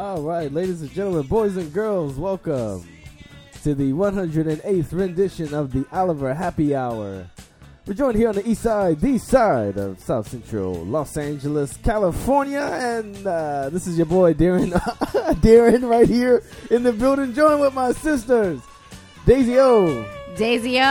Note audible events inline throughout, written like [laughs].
All right, ladies and gentlemen, boys and girls, welcome to the 108th rendition of the Oliver Happy Hour. We're joined here on the east side, the side of South Central Los Angeles, California, and uh, this is your boy Darren, [laughs] Darren, right here in the building, joined with my sisters, Daisy O, Daisy O,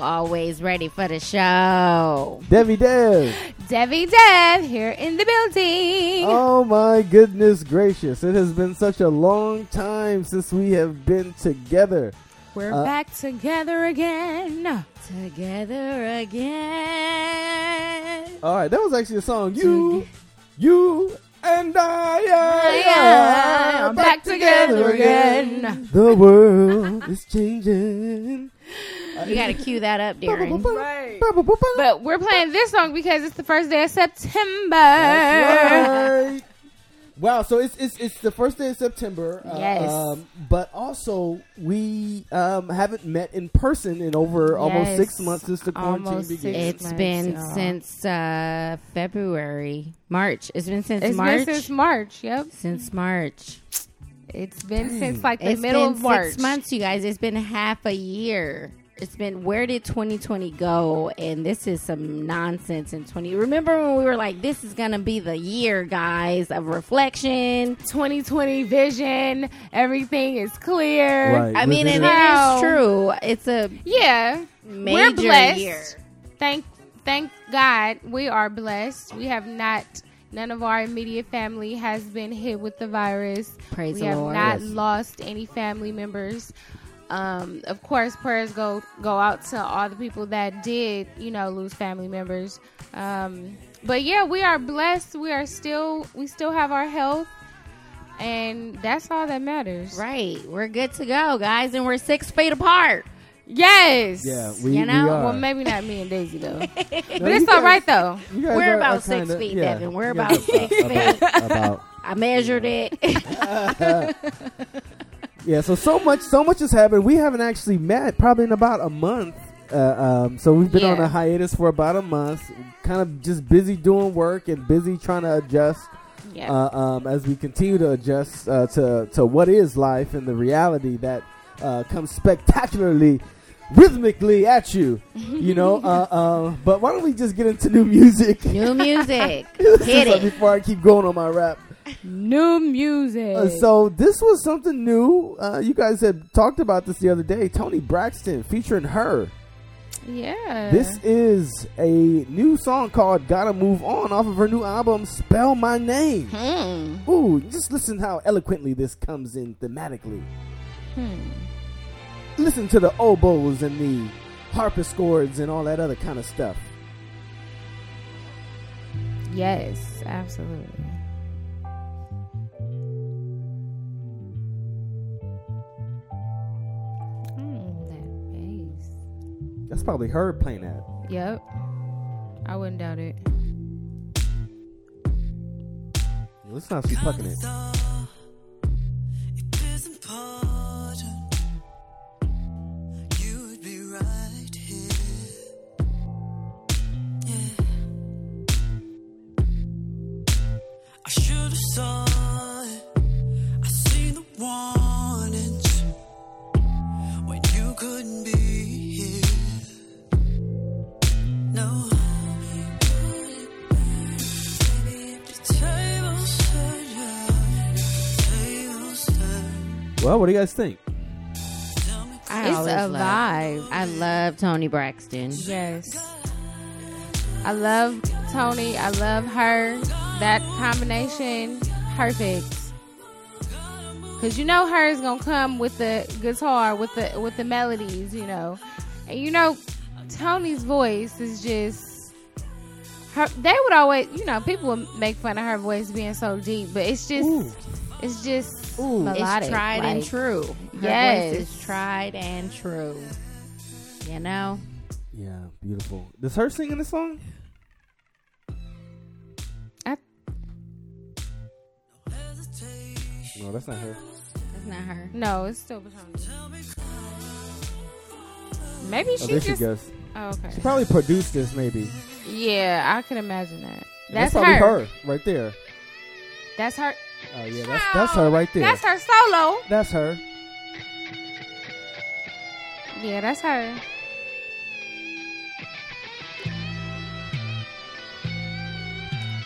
always ready for the show. Debbie Dev. Debbie Dev here in the building. Oh my goodness gracious! It has been such a long time since we have been together. We're Uh, back together again. Together again. All right, that was actually a song. You, you, and I, I'm back together again. The world is changing. You got to [laughs] cue that up, Darren. Right. But we're playing this song because it's the first day of September. That's right. Wow, so it's it's it's the first day of September. uh, Yes. um, but also we um, haven't met in person in over almost six months since the quarantine Almost began. six It's months, been y'all. since uh, February, March. It's been since It's March. been since March. Yep. Since March. It's been Dang. since like the It's middle been of March. six months, you guys. It's been half a year. It's been where did 2020 go? And this is some nonsense in 20. Remember when we were like, this is gonna be the year, guys, of reflection. 2020 vision. Everything is clear. Right. I mean, and Vision. it Wow. is true. It's a Yeah. major We're blessed. year. Thank thank God we are blessed. We have not none of our immediate family has been hit with the virus. Praise we the have Lord. not Yes. lost any family members. Um, of course, prayers go go out to all the people that did, you know, lose family members. Um, but yeah, we are blessed. We are still we still have our health, and that's all that matters. Right. We're good to go, guys, and we're six feet apart. Yes. Yeah, we, You know, we are. Well, maybe not me and Daisy though, [laughs] but it's you all guys- right though. We're are- about are six kinda- feet, yeah, Devin. We're about six feet. about, about [laughs] I measured it. [laughs] Yeah, so so much, so much has happened. We haven't actually met probably in about a month. Uh, um, so we've been on a hiatus for about a month, kind of just busy doing work and busy trying to adjust Yeah. uh, um, as we continue to adjust uh, to to what is life and the reality that uh, comes spectacularly, rhythmically at you. You know, [laughs] uh, uh, but why don't we just get into new music? New [laughs] music. [laughs] Hit Hit it. before I keep going on my rap. New music. Uh, so this was something new. Uh, you guys had talked about this the other day. Toni Braxton featuring her. yeah. This is a new song called "Gotta Move On" off of her new album "Spell My Name." Hmm. Ooh, just listen how eloquently this comes in thematically. Hmm. Listen to the oboes and the harpsichords and all that other kind of stuff. Yes, absolutely. Mm, that bass. That's probably her playing that. Yep. I wouldn't doubt it. Listen how she's plucking it. Well, what do you guys think? I It's a love- vibe. I love Toni Braxton. Yes. I love Toni. I love her. That combination, perfect. Cause you know H.E.R. is gonna come with the guitar, with the with the melodies, you know, and you know Toni's voice is just. Her, they would always, you know, people would make fun of her voice being so deep, but it's just, Ooh. it's just Ooh. melodic. It's tried and true. Her Yes. voice is tried and true. You know? Yeah, beautiful. Does H.E.R. sing in the song? I- No, that's not her. That's not her. No, it's still Toni. Maybe Oh, she there she just. goes. Oh, okay. She probably produced this, maybe. Yeah, I can imagine that. That's, That's, probably her. her right there. That's her. Oh yeah, that's that's her right there. That's her solo. That's her. Yeah, that's her.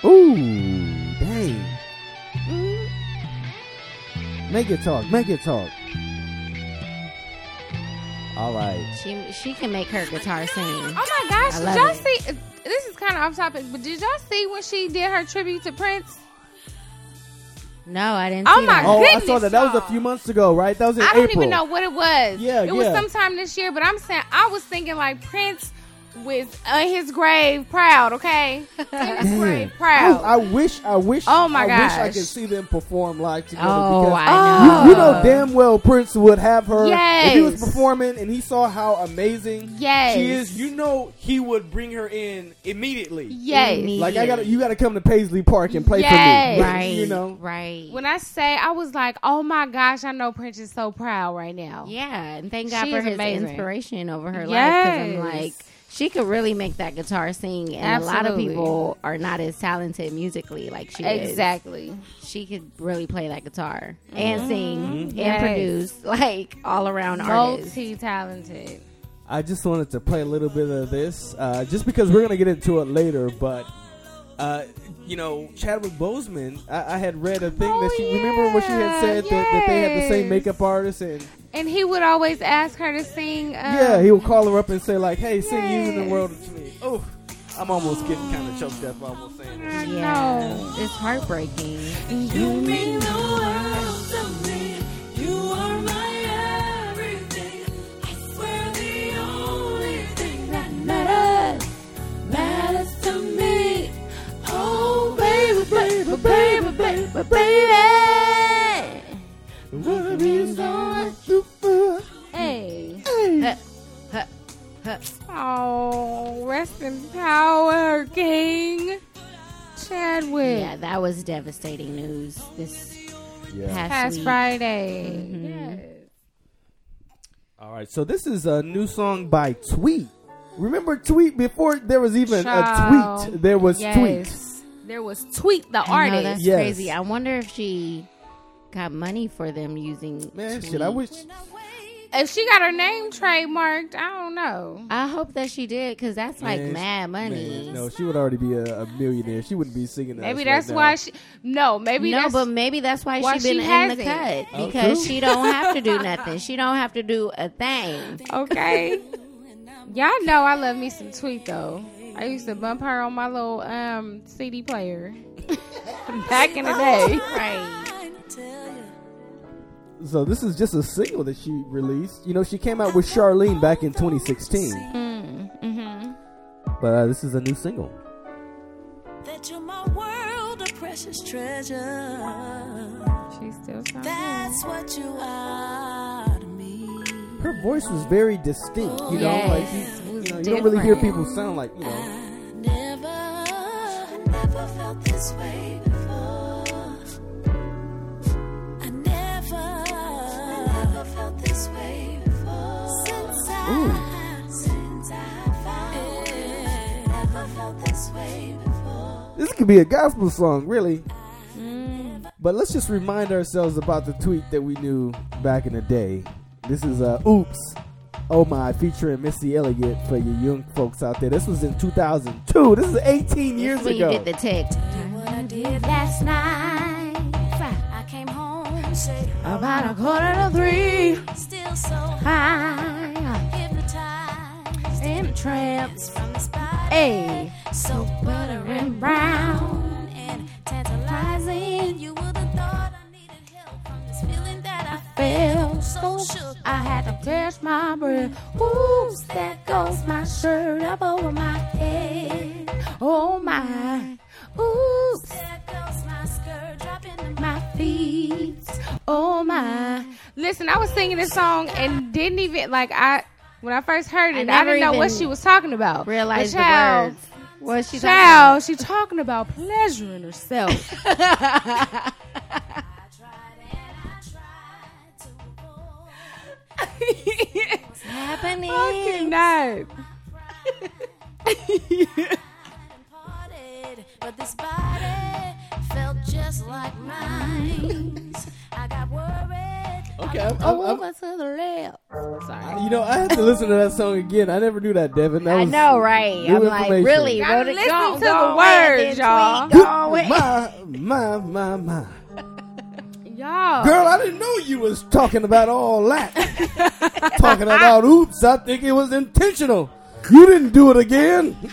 Ooh, dang. Mm. Make it talk. Make it talk. All right. She she can make her guitar sing. Oh my gosh! Did y'all it. see? This is kind of off topic, but did y'all see when she did her tribute to Prince? No, I didn't. Oh see my that. Oh, I saw that. That was a few months ago, right? That was in I don't April. even know what it was. Yeah, it was sometime this year. But I'm saying I was thinking like Prince was on uh, his grave, proud. Okay, his [laughs] grave, proud. I, I wish, I wish, Oh, my I wish I gosh. could see them perform live together. Oh, because I you, know. you know damn well Prince would have her if he was performing and he saw how amazing yes, She is. You know, he would bring her in immediately. Yes. like I got you got to come to Paisley Park and play Yes. for me, Right. You know, Right. When I say I was like, oh my gosh, I know Prince is so proud right now. yeah, and thank God She for his amazing. inspiration over her life. 'cause Yes. I'm like, she could really make that guitar sing, and a lot of people are not as talented musically like she is. Exactly. She could really play that guitar and sing and Yes. produce, [laughs] like all around artist. Multi talented. I just wanted to play a little bit of this, uh, just because we're gonna get into it later. But uh, you know, Chadwick Boseman, I, I had read a thing that Oh, she remember when she had yeah, said that, that they had the same makeup artist and And he would always ask her to sing. Um, yeah, he would call her up and say like, "Hey, sing "You in the World" to me." Oh, I'm almost getting kind of choked up almost saying this. I Yeah, know. it's heartbreaking. You mean the world to me. You are my everything. I swear the only thing that matters, matters to me. Oh, baby, baby, baby, baby, baby. What have you done? Hey. Huh, huh, huh. Oh, rest in power, King. Chadwick. Yeah, that was devastating news this Yeah. past, Past week. Friday. Mhm. Yes. All right, so this is a new song by Tweet. Remember Tweet before there was even a tweet. There was yes. Tweet. There was Tweet the I know, artist. that's Yes. crazy. I wonder if she got money for them using. Man, Tweet. shit, I wish. If she got her name trademarked, I don't know. I hope that she did because that's like Man, mad money. Man, no, she would already be a, a millionaire. She wouldn't be singing that. Maybe right that's now. why she. No, maybe no, that's. but maybe that's why, why she been she in the cut Oh, because true. she don't have to do [laughs] nothing. She don't have to do a thing. okay. Y'all know I love me some Tweet though. I used to bump her on my little um CD player [laughs] back in the [laughs] day. Right. So this is just a single that she released. You know, she came out with Charlene back in 2016, Mm, mm-hmm. but uh, this is a new single. That you're my world, a precious treasure. She's still trying. That's what you are to me. Her voice was very distinct. You know, Yes, like you, you know, you don't really hear people sound like you know. I never, I never felt this way Since I, since I found you, never felt this way before. This could be a gospel song, really. Mm. But let's just remind ourselves about the tweet that we knew back in the day. This is uh, "Oops." Oh my, featuring Missy Elliott for you young folks out there. This was in 2002. This is 18 years when ago. you did the tick. What I did last night. I came home, About a quarter to three. still so High hypnotized. in trance. from this body. Hey, So butter and mm-hmm. brown and tantalizing. You would have thought I needed help from this feeling that I felt so so shook. I had to catch my breath. Oops, there goes my shirt up over my head. Oh my. Oops, There goes my skirt dropping to my feet. Oh my. Mm-hmm. Listen, I was singing this song and didn't even like I when I first heard it, I, never didn't know what she was talking about. Realize But the words. What's she talking Child, she talking about pleasuring herself. I tried and I tried to avoid What's happening? I cannot. but this body felt just like mine. I got worried. Okay, I'm, I'm, Oh, I'm- over to the left. Sorry. you know, I had to listen to that song again. I never knew that, Devin. That I was know, right? I'm like, information. really? Gotta Wrote it- listen go- to go the words, y'all. tweet, go away. my, my, my, my. [laughs] Y'all. Girl, I didn't know you was talking about all that. [laughs] talking about oops, I think it was intentional. You didn't do it again. [laughs]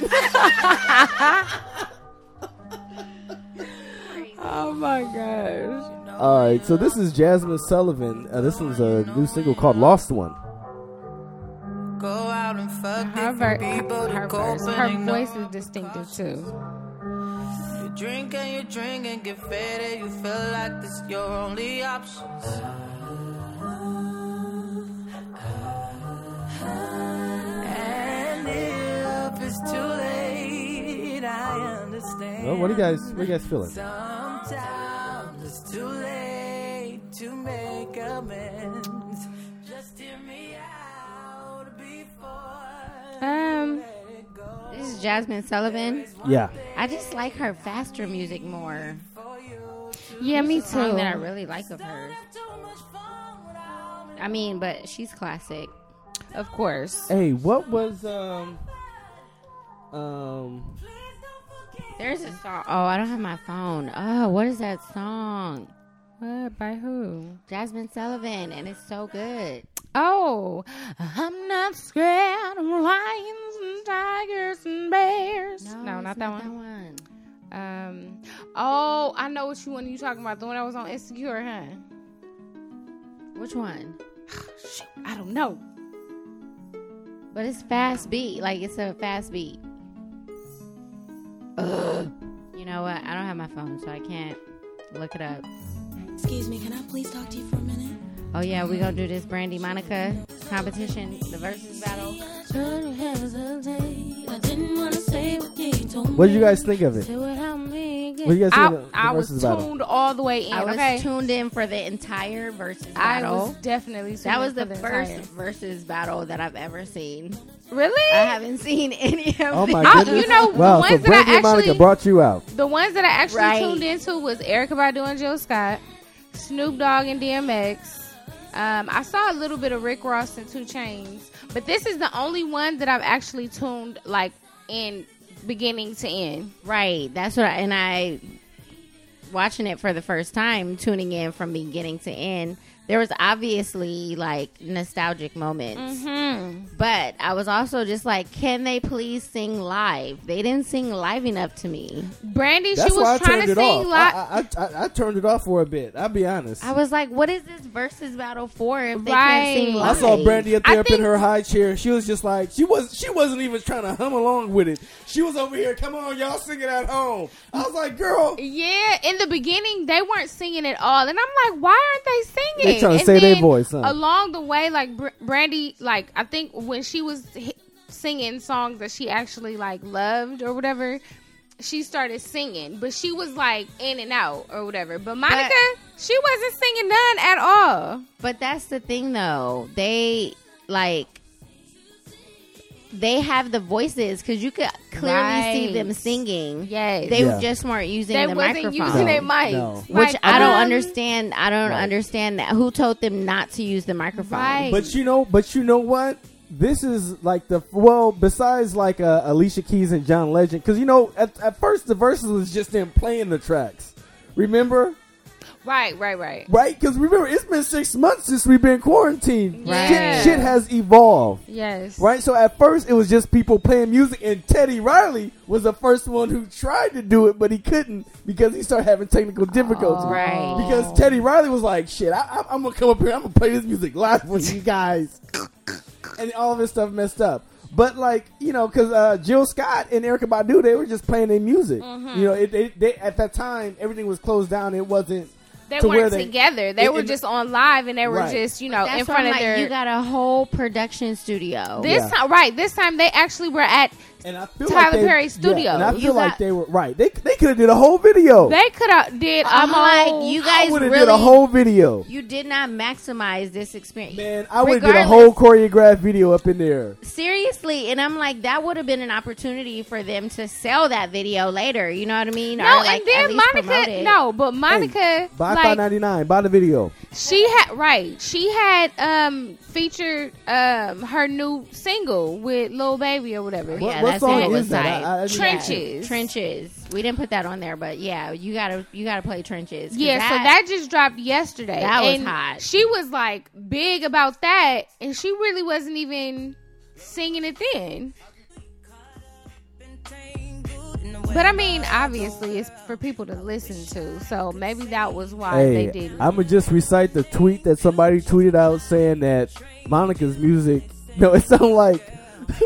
Oh my gosh. All right, so this is Jazmine Sullivan. Uh, this one's a new single called "Lost One." Go out and fuck Her, ver- people her, to verse, her voice is distinctive too. You drink and you drink and get faded. You feel like this your only option. And if it's too late, I understand. Well, what do you guys? What are you guys feeling? Sometimes it's too late to make amends. Just hear me out before Um, let it go. This is Jazmine Sullivan. Yeah, I just like her faster music more. yeah, me too. Song that I really like of hers. I mean, but she's classic. Of course. Hey, what was um um There's a song. Oh, I don't have my phone. Oh, what is that song? What? By who? Jazmine Sullivan, and it's so good. Oh, I'm not scared of lions and tigers and bears. No, it's not that one. one. Um. Oh, I know what you one you talking about. The one that was on Insecure, huh? Which one? [sighs] Shoot, I don't know. But it's fast beat. Like it's a fast beat. Ugh. You know what? I don't have my phone, so I can't look it up. Excuse me, can I please talk to you for a minute? Oh yeah, we gonna do this Brandy Monica competition, the versus battle. I didn't want to say what you told me. what did you guys think of it? What I'm do you guys think I, of the- the I was versus battle? tuned all the way in. I was okay, tuned in for the entire versus battle. I battle. was definitely tuned that was in the for first entire- versus battle that I've ever seen. Really? I haven't seen [laughs] any of Oh my these. Oh, goodness! you know, the wow, so ones that I Brandy and Monica actually- brought you out. The ones that I actually Right. tuned into was Erykah Badu and Jill Scott, Snoop Dogg and DMX. Um, I saw a little bit of Rick Ross and 2 Chainz, but this is the only one that I've actually tuned like in beginning to end. Right. That's what I, and I watching it for the first time, tuning in from beginning to end. There was obviously like nostalgic moments, Hmm. but I was also just like, can they please sing live? They didn't sing live enough to me. Brandy, That's she why was trying turned to sing live. I, I, I, I turned it off for a bit. I'll be honest. I was like, what is this versus battle for if they Right. can't sing I saw Brandy up there up in her high chair. She was just like she was. She wasn't even trying to hum along with it. She was over here. Come on, y'all, sing it at home. I was like, girl, Yeah, in the beginning they weren't singing at all, and I'm like, why aren't they singing? They trying to And say their voice, huh? Along the way, like Br- Brandy, like I think when she was hi- singing songs that she actually like loved or whatever, she started singing, but she was like in and out or whatever. But Monica, she wasn't singing none at all. But that's the thing, though. They like they have the voices because you could clearly see them singing. Yes, They Yeah. just weren't using they the wasn't microphone, using their No, mics, no. which Like, I don't um, understand. I don't Right. understand that. Who told them not to use the microphone? Right. but you know, but you know what? This is like the well, besides like uh, Alicia Keys and John Legend, because you know, at, at first the verses was just them playing the tracks. Remember, Right, right, right. right? Because remember, it's been six months since we've been quarantined. Right. Shit, shit has evolved. Yes. Right, so at first it was just people playing music, and Teddy Riley was the first one who tried to do it, but he couldn't because he started having technical difficulties. Oh. Right. Because Teddy Riley was like, "Shit, I, I, I'm gonna come up here, I'm gonna play this music live for you guys," and all of his stuff messed up. But like you know, because uh, Jill Scott and Erykah Badu, they were just playing their music. Mm-hmm. You know, it, they, they, at that time everything was closed down. It wasn't. They to weren't they- together. They it- were it- just on live, and they were Right. just you know That's in front of like, their. You got a whole production studio. This Yeah. time, right? This time they actually were at And I feel Tyler like they, Perry studio. Yeah, and I You like got- they were right. They they could have did a whole video. They could have did a I'm whole. like, you guys would have really did a whole video. you did not maximize this experience. Man, I would have did a whole choreographed video up in there. Seriously, and I'm like, that would have been an opportunity for them to sell that video later. You know what I mean? no, Or, like, and then at least promote Monica. No, but Monica, Buy like five ninety nine. Buy the video. she had right. She had um featured um her new single with Lil Baby or whatever. What, Yeah, what that song single is was that? I, I, I didn't- Trenches. trenches. We didn't put that on there, but yeah, you gotta you gotta play trenches. 'Cause Yeah, so that just dropped yesterday. That was and hot. She was like big about that, and she really wasn't even singing it then. But I mean, obviously, it's for people to listen to, so maybe that was why they Hey, didn't. I'm gonna just recite the tweet that somebody tweeted out saying that Monica's music. [laughs] No, it sounded like.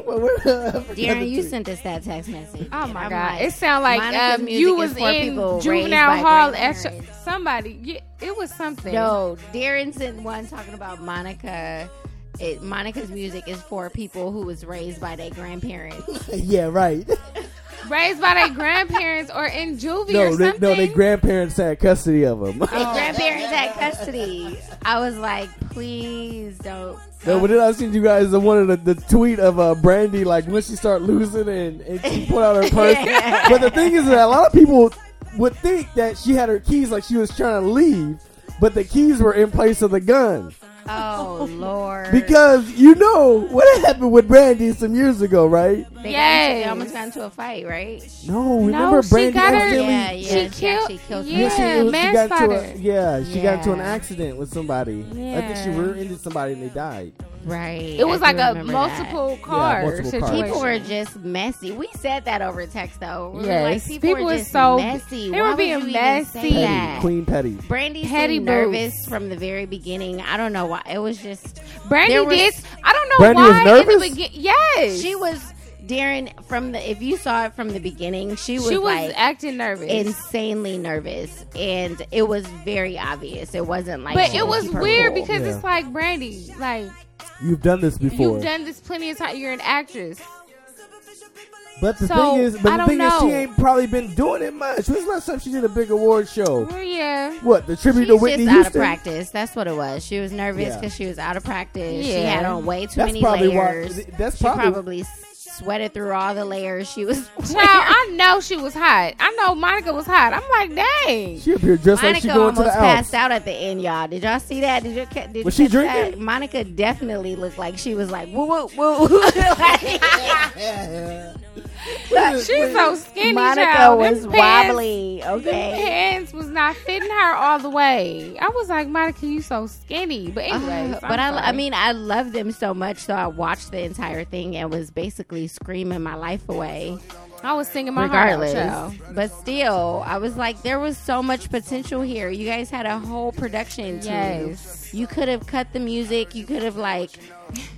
What- what- I forgot the Darren, you sent us that text message. Oh my god! like, it sounded like um, you was for people in raised juvenile hall at grandparents. somebody. Yeah, it was something. No, Darren sent one talking about Monica. It, Monica's music is for people who was raised by their grandparents. [laughs] yeah, right. [laughs] raised by their grandparents or in juvie No, or they, something. no, their grandparents had custody of them. Their grandparents had custody. I was like, please don't. No, but then I seen you guys the one of the, the tweet of uh, Brandy like when she start losing and, and she pulled out her [laughs] purse. but the thing is that a lot of people would think that she had her keys like she was trying to leave, but the keys were in place of the gun Oh [laughs] Lord. because you know what happened with Brandy some years ago, right? they, they Yes. almost got into a fight, right? No, remember she Brandy got her- accidentally- Yeah, yeah. She She, killed- actually killed yeah. she, somebody. she got into a, yeah, she got into an accident with somebody. I think she rear-ended somebody and they died. Right. It was I like a remember that. multiple car multiple cars. situation. People were just messy. We said that over text though. We Yes, like, people, people were were just so- messy. they Why were being messy. Petty. Queen Petty. Brandy Petty seemed boots. nervous from the very beginning. I don't know why. It was just Brandy There was- did. I don't know Brandy was why. In the begin- yes, she was Darren from the. If you saw it from the beginning, she was, She was like acting nervous. insanely nervous, and it was very obvious. It wasn't like, but she it was weird cool. because Yeah. it's like Brandy, like You've done this before. you've done this plenty of times. You're an actress. But the So, thing is, but I the don't thing is, she ain't probably been doing it much. When's the last time she did a big award show? Well, yeah, What the tribute She's to Whitney just out of Houston? practice. That's what it was. She was nervous Yeah. because she was out of practice. She had on way too That's many probably why- layers. that's she probably- probably sweated through all the layers she was. child. [laughs] wearing. I know she was hot. I know Monica was hot. I'm like, dang. She appeared just like she going almost to the passed out at the end, y'all. Did y'all see that? Did you? ca- Did Was you she catch that? Monica definitely looked like she was like woo woo woo. [laughs] Like, [laughs] She's so skinny. Monica child. was Them wobbly. Okay. pants was not fitting her all the way. I was like, Monica, you so skinny. But anyways, Uh, but I, I mean, I love them so much, so I watched the entire thing and was basically screaming my life away. I was singing my regardless. heart out. But still, I was like, there was so much potential here. You guys had a whole production team. Yes. You could have cut the music. You could have like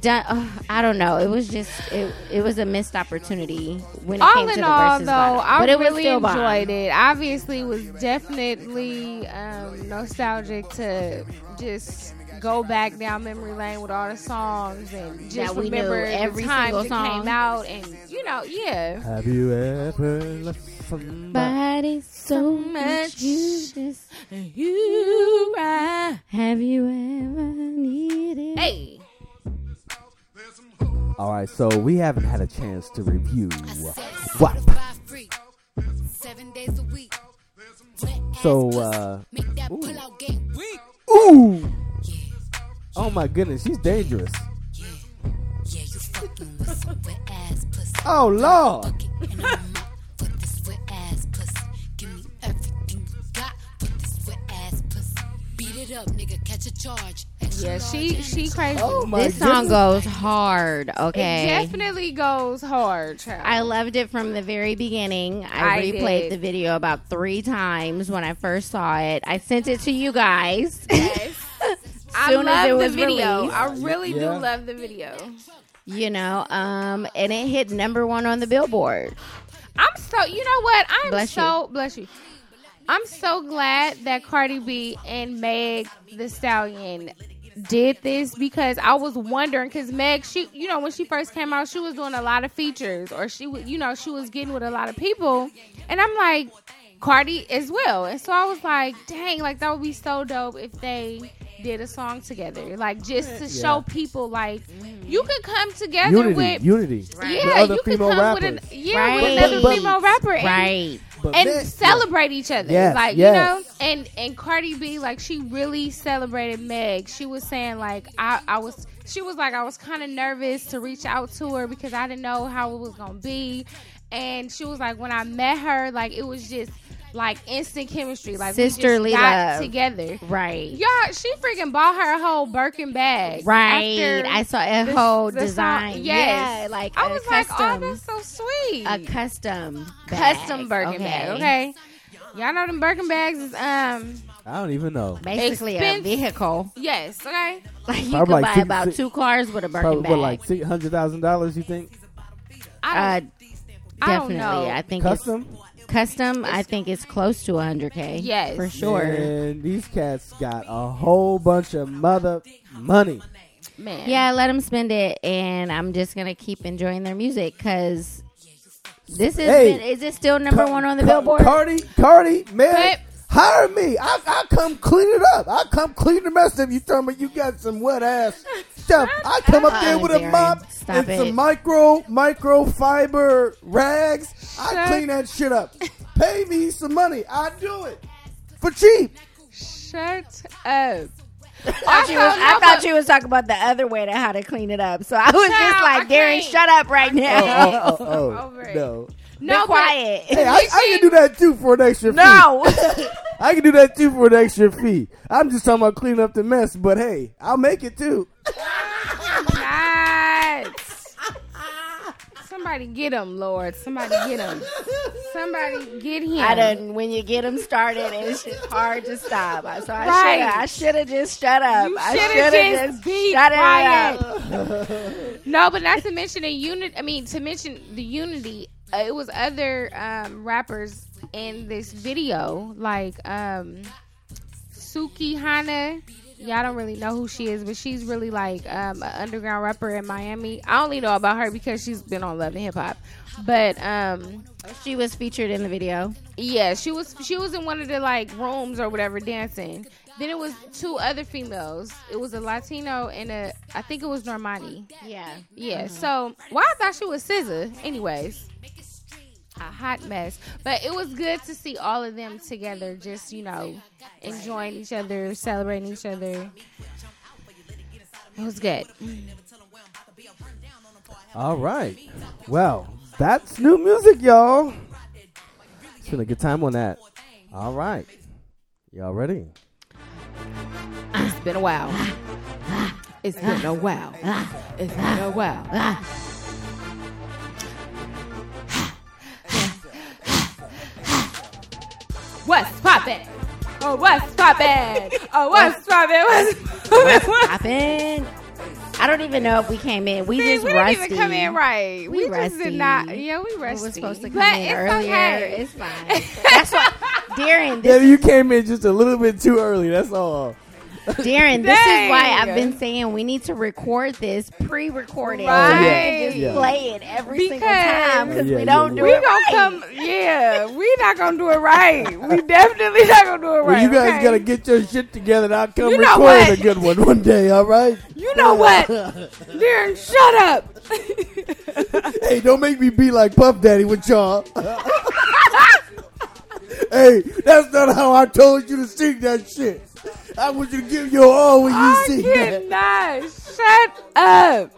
done. Uh, I don't know. It was just it. It was a missed opportunity when it all came to in the all, versus though, battle. I but it was really still bomb. enjoyed it. Obviously, it was definitely um, nostalgic to just go back down memory lane with all the songs and just That we knew remember every the times single it song. came out and you know, yeah. Have you ever left somebody? So much you just you right. Have you ever needed? Hey, All right, so we haven't had a chance to review WAP. Seven days a week. So, uh, Ooh. pull out game weak. ooh, oh my goodness, she's dangerous. Yeah, you fucking with some wet ass pussy. Oh lord, Bucket and I'm out for this wet ass pussy. Give me everything you got for this wet ass pussy. Beat it up, nigga. Catch a charge. Yeah, she she crazy. oh my This song goodness. goes hard. it Okay. definitely goes hard. Child. I loved it from the very beginning. I, I replayed did. the video about three times when I first saw it. I sent it to you guys. Yes. I Soon as love it the was video. released. I really Yeah. do love the video. you know, um, and it hit number one on the Billboard. I'm so you know what? I'm Bless so bless you. I'm so glad that Cardi B and Meg the Stallion did this because I was wondering because Meg, she, you know, when she first came out, she was doing a lot of features or she was, you know, she was getting with a lot of people. And I'm like, Cardi as well. And so I was like, dang, like that would be so dope if they did a song together. Oh, like just to show people like mm-hmm. you could come together Unity, with unity. yeah, The other you could female come with rappers. an, yeah, Right. with another But- but- female rapper and, Right. But and Meg- celebrate each other. Yes, like yes. you know, and and Cardi B, like she really celebrated Meg. She was saying like I I was she was like I was kind of nervous to reach out to her because I didn't know how it was gonna be, and she was like when I met her, like it was just like instant chemistry, like Sisterly we just got love. together. Right. Y'all, she freaking bought her a whole Birkin bag. Right. I saw a the- whole the song- design. yes. Yeah, like I a was custom, like, oh, that's so sweet. a custom bag. custom Birkin bag. Okay, y'all know them Birkin bags is um I don't even know. Basically Expense- a vehicle. yes okay. Like you Probably could like buy six- about six- two cars with a Birkin Probably bag. what, like six hundred thousand dollars? You think I uh, don't, I don't definitely. know. I think custom? It's custom. I think it's close to 100k. Yes. for sure. And these cats got a whole bunch of mother money. man. Yeah, let them spend it, and I'm just gonna keep enjoying their music because this is. Hey. been, is it still number Ca- one on the Ca- Billboard? Cardi, Cardi, man, But- hire me. I I come clean it up. I'll come clean the mess up. You tell me you got some wet ass stuff. I come up there with a mop Stop and it. some micro microfiber rags. I Shut- clean that shit up. Pay me some money. I do it for cheap. Shut up. I thought, you was, I thought you was talking about the other way to how to clean it up. So I was just Child, like, I Darren, can't. shut up right oh, oh, now. Oh, oh, oh, Over it. no. No, Be quiet. Hey, I, I can do that too for an extra fee. no. [laughs] I can do that too for an extra fee. I'm just talking about cleaning up the mess, but hey, I'll make it too. But not. Somebody get him, Lord. Somebody get him. Somebody get him. I done when you get them started, it's just hard to stop. So I Right. should I should have just shut up. You I shoulda shoulda just be shut quiet. it up. [laughs] No, but not to mention the unit. I mean, to mention the unity. It was other um, rappers in this video, like um, Sukihana. Y'all don't really know who she is, but she's really like um, an underground rapper in Miami. I only know about her because she's been on Love and Hip Hop. But um, She was featured in the video. yeah, she was she was in one of the like rooms or whatever dancing. Then it was two other females. It was a Latino and a I think it was Normani. Yeah. Yeah. So, well, I thought she was SZA. Anyways, a hot mess. But it was good to see all of them together, just you know, enjoying each other, celebrating each other. It was good. All right. Well, that's new music, y'all. It's been a good time on that. All right. Y'all ready? It's been a while. It's been a while. It's been a while. What's poppin'? Oh, what's poppin'? Oh, what's poppin'? What's poppin'? Happened. I don't even know if we came in. We See, just we rusty. didn't even come in right. We We, just did not. Yeah, we We were supposed to come But in it's earlier. okay. It's fine. [laughs] That's why, Darren. Yeah, you came in just a little bit too early. That's all. [laughs] Darren, this is why I've been saying we need to record this, pre-recorded, Right. so we can just Yeah. play it every single time because Yeah, we don't yeah. do we it gonna right. come. Yeah, [laughs] we not gonna do it right. We definitely not gonna do it right. Well, you guys okay? gotta get your shit together. and I'll come You know record what? a good one one day. All right. You know what, [laughs] Darren? Shut up. Hey, don't make me be like Puff Daddy with y'all. hey, that's not how I told you to sing that shit. I want you to give your all when you I sing that. cannot. Shut up.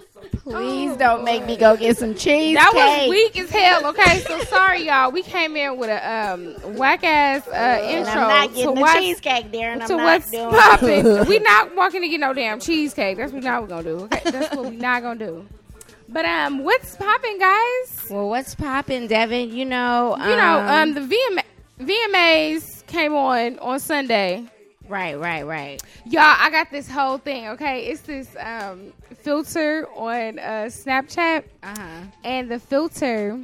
Please don't make me go get some cheesecake. That was weak as hell. Okay, so sorry, y'all. We came in with a um, whack ass uh, And intro I'm not to getting the what's, cheesecake, Darren. I'm to not what's doing popping. [laughs] we not walking to get no damn cheesecake. That's what not we gonna do. Okay, that's what we not gonna do. But um, what's popping, guys? Well, what's popping, Devin? You know, You know, um, the VMA, VMAs came on on Sunday. Right, right, right. Y'all, I got this whole thing. Okay, it's this um filter on uh, Snapchat. Uh huh. and the filter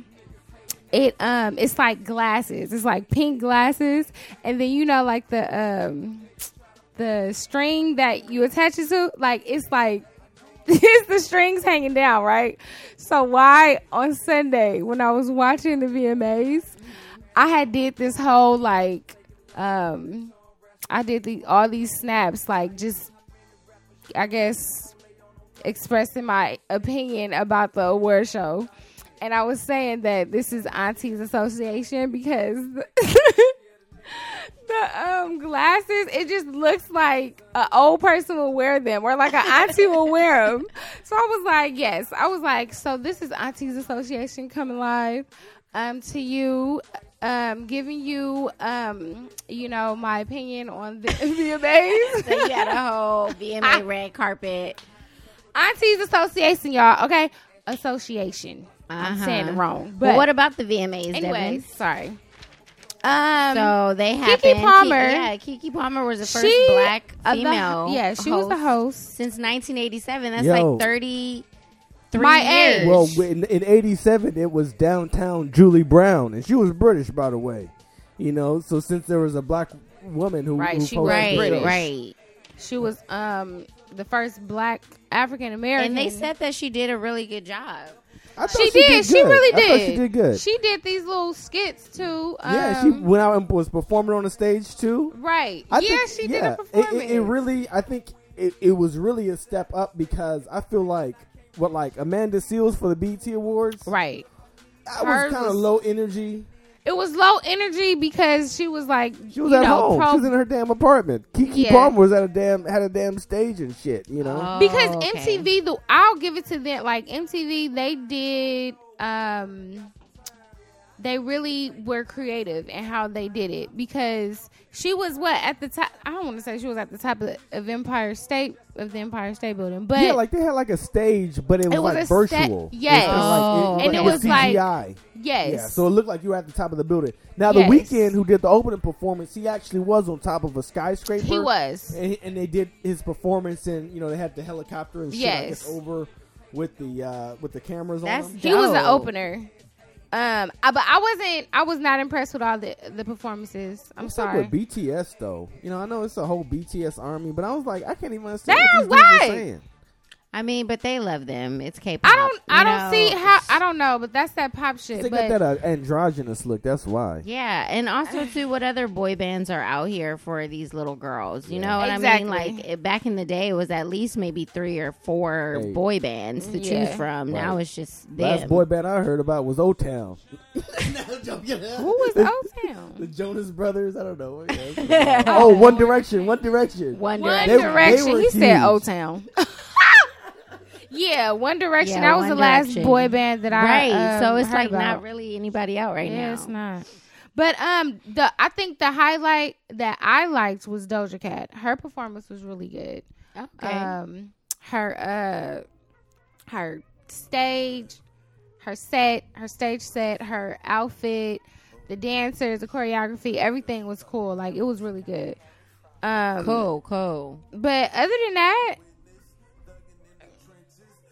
it um it's like glasses it's like pink glasses and then you know like the um the string that you attach it to, like it's like [laughs] it's the strings hanging down, right? So why on Sunday when I was watching the VMAs, I had did this whole like um I did the all these snaps like just I guess expressing my opinion about the award show. And I was saying that this is Auntie's Association because [laughs] the um glasses it just looks like an old person will wear them or like an auntie will wear them so i was like yes. I was like so this is auntie's association coming live um to you um giving you um you know my opinion on the [laughs] VMAs. [laughs] So you had a whole VMA red carpet. auntie's association y'all okay association i'm Uh-huh. saying it wrong But but what about the VMAs, anyways Devin? sorry um So they Keke happened. Ki- Palmer- yeah, Keke Palmer was the first she black uh, the- female. yeah she was the host since 1987. That's Yo. like 33 My years. age. Well, in, in '87, it was downtown Julie Brown, and she was British, by the way. You know, so since there was a black woman who, Right, who she hosted right, British. right. She was um the first black African American. And they said that she did a really good job. I thought she, did. She good. really I did. thought she did good. She did these little skits too. Um, yeah, she went out and was performing on the stage too. right. I yeah, think- she yeah, did a it- It, it really, I think it, it was really a step up because I feel like what like Amanda Seales for the BET Awards. right. That Hers was kind of was- low energy. It was low energy because she was like, She was you at know, home. pro- she was in her damn apartment. Keke Yeah. Palmer was at a damn had a damn stage and shit. You know. Oh, because okay. MTV. The I'll give it to them. Like MTV, they did. um They really were creative in how they did it because she was what at the top. I don't want to say she was at the top of, of Empire State of the Empire State Building, but yeah, like they had like a stage, but it was, It was like a sta- virtual. yes. It like- Oh, it- And it was like- CGI. yes, Yeah, so it looked like you were at the top of the building. Now, the Yes. Weeknd who did the opening performance, he actually was on top of a skyscraper. he was. and, and they did his performance, and you know they had the helicopter and shit I Yes. guess, over with the uh, with the cameras That's on. Them. He was the opener. Um, I, but I wasn't. I was not impressed with all the the performances. I'm What's up sorry. with BTS though? You know, I know it's a whole BTS army, but I was like, I can't even understand Damn, what these are saying. I mean, but they love them. It's K-pop. I don't. I you don't know. see how. I don't know, but that's that pop shit. They But got that uh, androgynous look. That's why. Yeah, and also too, what other boy bands are out here for these little girls? You Yeah. know what I Exactly. mean? Like it- back in the day, it was at least maybe three or four Hey. boy bands to Yeah. choose from. Now it's just them. Last boy band I heard about was O Town. [laughs] [laughs] who was O Town? The Jonas Brothers. I don't know. Yeah. [laughs] oh, One Direction. One Direction. One One Direction. They- they Direction. were he said. O Town. Yeah, One Direction. Yeah, that was the last boy band that I right. um, so it's like about. not really anybody out right yeah, now. it's not. But um, the I think the highlight that I liked was Doja Cat. Her performance was really good. Okay. um her uh her stage her set her stage set her outfit the dancers the choreography everything was cool like it was really good um cool, cool. but other than that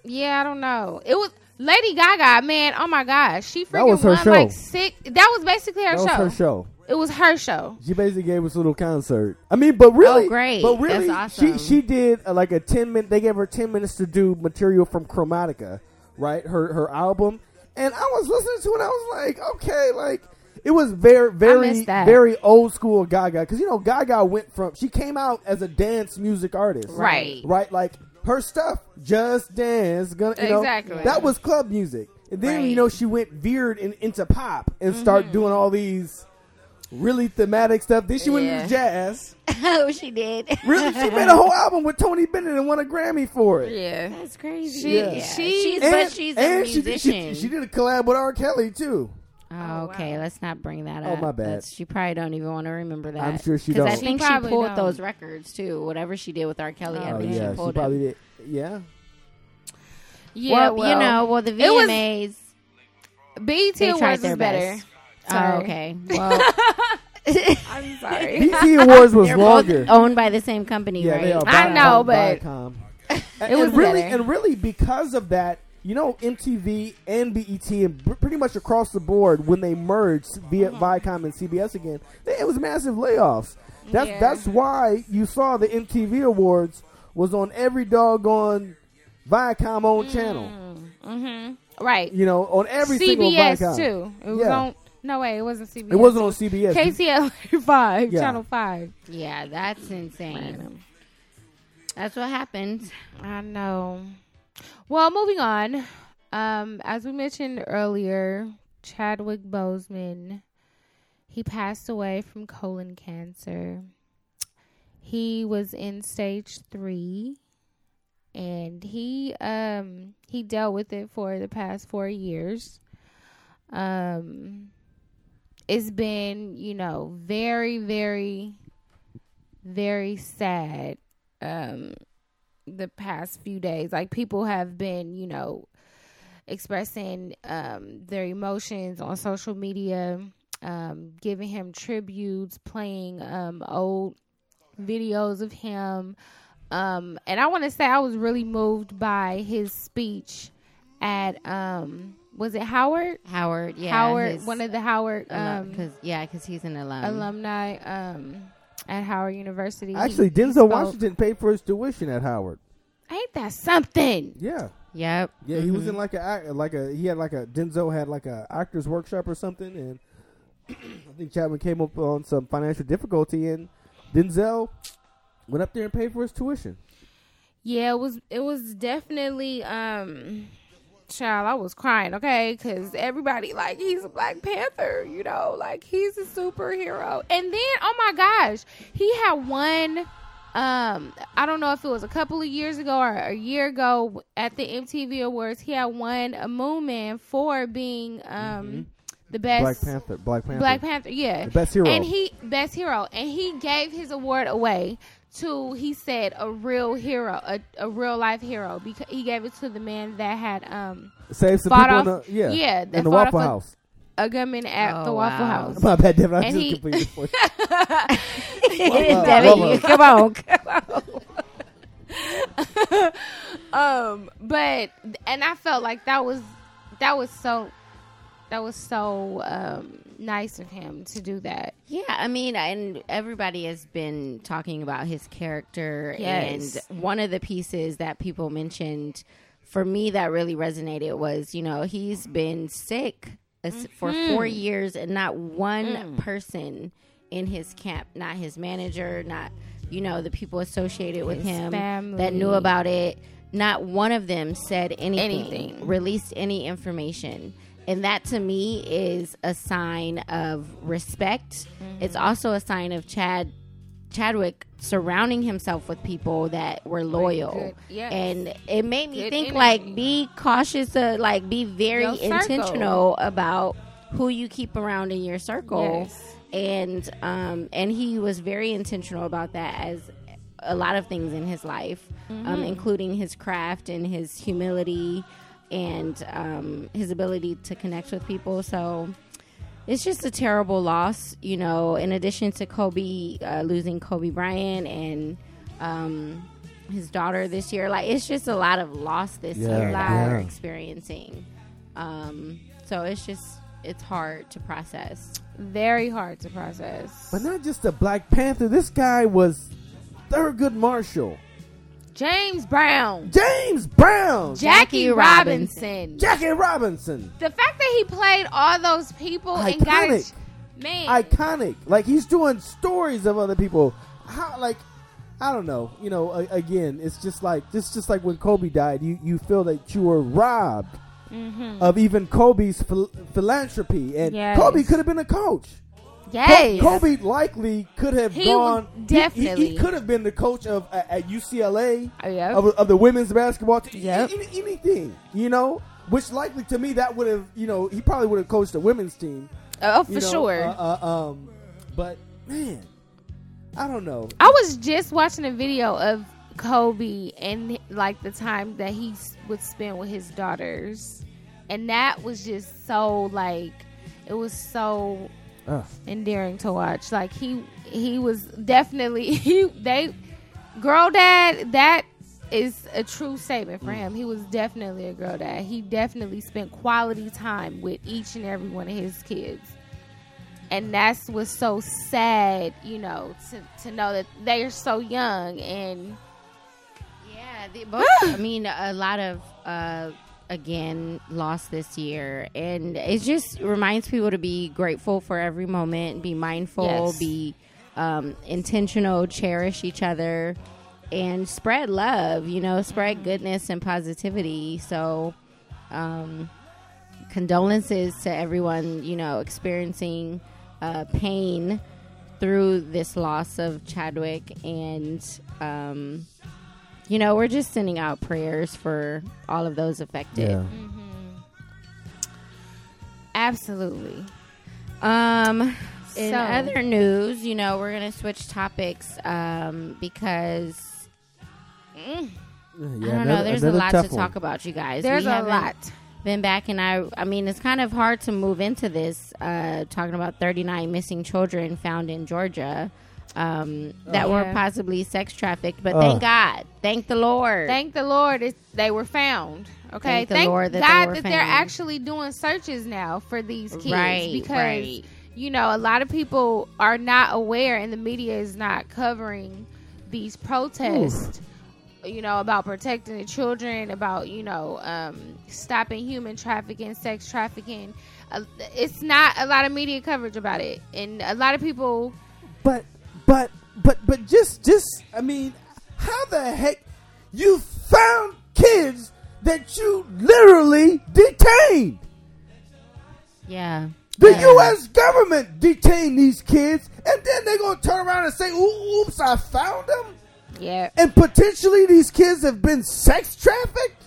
yeah i don't know it was lady gaga man oh my gosh she freaking That was her won show. like six that was basically her That was show her show. it was her show She basically gave us a little concert. I mean, but really, Oh, great. But really, That's awesome. she she did uh, like a ten minute. They gave her ten minutes to do material from Chromatica, right? Her her album, and I was listening to it. and I was like, okay, like it was very very very old school Gaga because you know Gaga went from she came out as a dance music artist, Right. Right, like her stuff, just dance, gonna you know, Exactly. that was club music. And then Right. you know she went veered in, into pop and Mm-hmm. started doing all these really thematic stuff. Then she went Yeah. into jazz. [laughs] oh, she did. Really, she made a whole album with Tony Bennett and won a Grammy for it. yeah That's crazy. She- yeah. she- she's, And, but she's a and she, musician. she, she did a collab with R. Kelly too. Oh, oh, okay. Let's not bring that Oh, up. my bad. That's- she probably don't even want to remember that. I'm sure she Because I don't. think She she, probably pulled don't. those records too. Whatever she did with R. Kelly, oh, I Oh think yeah, she she pulled probably them. did. Yeah, yeah well, you know, well the it was- VMAs. BET Awards their is better. Oh, okay. [laughs] Well, I'm sorry. [laughs] BET Awards was [laughs] they're longer. both owned by the same company, yeah, right? they are. I know, Vi- but Viacom. it and was really, better. and really because of that, you know, MTV and BET and pretty much across the board when they merged via Mm-hmm. Viacom and CBS again, they, it was massive layoffs. That's Yeah. that's why you saw the MTV Awards was on every doggone Viacom own channel. Mm-hmm. Right. You know, on every single CBS Viacom. too. It was Yeah. on. No way, it wasn't CBS. It wasn't on CBS. KCL [laughs] five, Yeah. channel five. Yeah, that's insane. That's what happened. I know. Well, moving on. Um, as we mentioned earlier, Chadwick Boseman, he passed away from colon cancer. He was in stage three, and he um he dealt with it for the past four years. Um, it's been you know very very very sad. Um, the past few days. Like people have been, you know, expressing um, their emotions on social media, um, giving him tributes, playing um, old videos of him. Um, and I want to say I was really moved by his speech at um, was it Howard? Howard, yeah, Howard, his one of the Howard alum- um, cause yeah, because he's an alum. alumni um, at Howard University. Actually, he Denzel. Washington paid for his tuition at Howard. Ain't that something? Yeah, Yep. yeah, he was Mm-hmm. in like a like a he had like a Denzel had like a actors workshop or something, and [clears throat] I think Chapman came up on some financial difficulty, and Denzel went up there and paid for his tuition. Yeah, it was it was definitely um child, I was crying, okay? Cuz everybody like he's a Black Panther, you know, like he's a superhero. And then oh my gosh, he had one um I don't know if it was a couple of years ago or a year ago at the MTV Awards, he had won a Moon Man for being um the best Black Panther, Black Panther, Black Panther, yeah. the best hero. And he best hero, and he gave his award away to he said a real hero, a, a real life hero, because he gave it to the man that had um Saved some people off- in the yeah, yeah, that in the Waffle off a- House. a gunman at Oh, the Waffle wow. House. My bad, Devin. I And just he- completely for Debbie, Whoa, whoa. come on. Come on. [laughs] um, but and I felt like that was that was so that was so um nice of him to do that. Yeah, I mean, and everybody has been talking about his character. Yes. And one of the pieces that people mentioned for me that really resonated was, you know, he's been sick as- for mm-hmm. four years and not one mm. person in his camp, not his manager, not, you know, the people associated with His him family. that knew about it. Not one of them said anything, Anything. released any information. And that to me is a sign of respect. It's also a sign of Chad Chadwick surrounding himself with people that were loyal. yes. And it made me Good think energy. like be cautious of like be very Your circle. intentional about who you keep around in your circle. Yes. And um and he was very intentional about that as a lot of things in his life, Mm-hmm. um, including his craft and his humility and um, his ability to connect with people. So it's just a terrible loss, you know. In addition to Kobe uh, losing Kobe Bryant and um, his daughter this year, like it's just a lot of loss this Yeah, year that we're yeah. experiencing. Um, so it's just it's hard to process. Very hard to process. But not just a Black Panther. This guy was Thurgood Marshall, James Brown, James Brown, Jackie, Jackie Robinson. Jackie Robinson. the fact that he played all those people and got Iconic. it, man. iconic. Like he's doing stories of other people. How like I don't know. You know, a, again, it's just like it's just like when Kobe died. You you feel that you were robbed mm-hmm. of even Kobe's phil- philanthropy, and Yes. Kobe could have been a coach. Yes. Kobe likely could have He gone. would he- he- He, could have been the coach of at, at UCLA Oh, yep. of, of the women's basketball team. Yep. Any- anything, you know. Which likely to me that would have, you know, he probably would have coached the women's team. oh, for know, sure. Uh, uh, um, but man, I don't know. I was just watching a video of Kobe and like the time that he would spend with his daughters, and that was just so like it was so Ugh. endearing to watch. Like he he was definitely [laughs] he they girl dad that is a true statement for him. He was definitely a girl dad. He definitely spent quality time with each and every one of his kids. and that's what's so sad, you know, to to know that they are so young and Yeah, the, both, I [laughs] mean, a lot of uh, again lost this year, and it just reminds people to be grateful for every moment, be mindful, Yes. be um, intentional, cherish each other, and spread love. You know, spread goodness and positivity. So, um, condolences to everyone. You know, experiencing uh, pain through this loss of Chadwick and. Um, you know, we're just sending out prayers for all of those affected. Yeah. absolutely. Um, in So- other news, you know, we're gonna switch topics um, because Yeah, I don't another- know. There's a lot to one. talk about, you guys. There's We a lot. Been back, and I. I mean, it's kind of hard to move into this. Uh, talking about 39 missing children found in Georgia. Um, that were Yeah. possibly sex trafficked, but Ugh. thank God, thank the Lord. Thank the Lord it, they were found. Okay, Thank the Lord that they God were that they're actually doing searches now for these kids Right, because right. you know a lot of people are not aware, and the media is not covering these protests. You know about protecting the children, about you know um, stopping human trafficking, sex trafficking. Uh, it's not a lot of media coverage about it, and a lot of people. But but but but just just I mean, how the heck you found kids that you literally detained? yeah, The Yeah. U.S. government detained these kids, and then they're gonna turn around and say, "Oops, I found them," Yeah, and potentially these kids have been sex trafficked.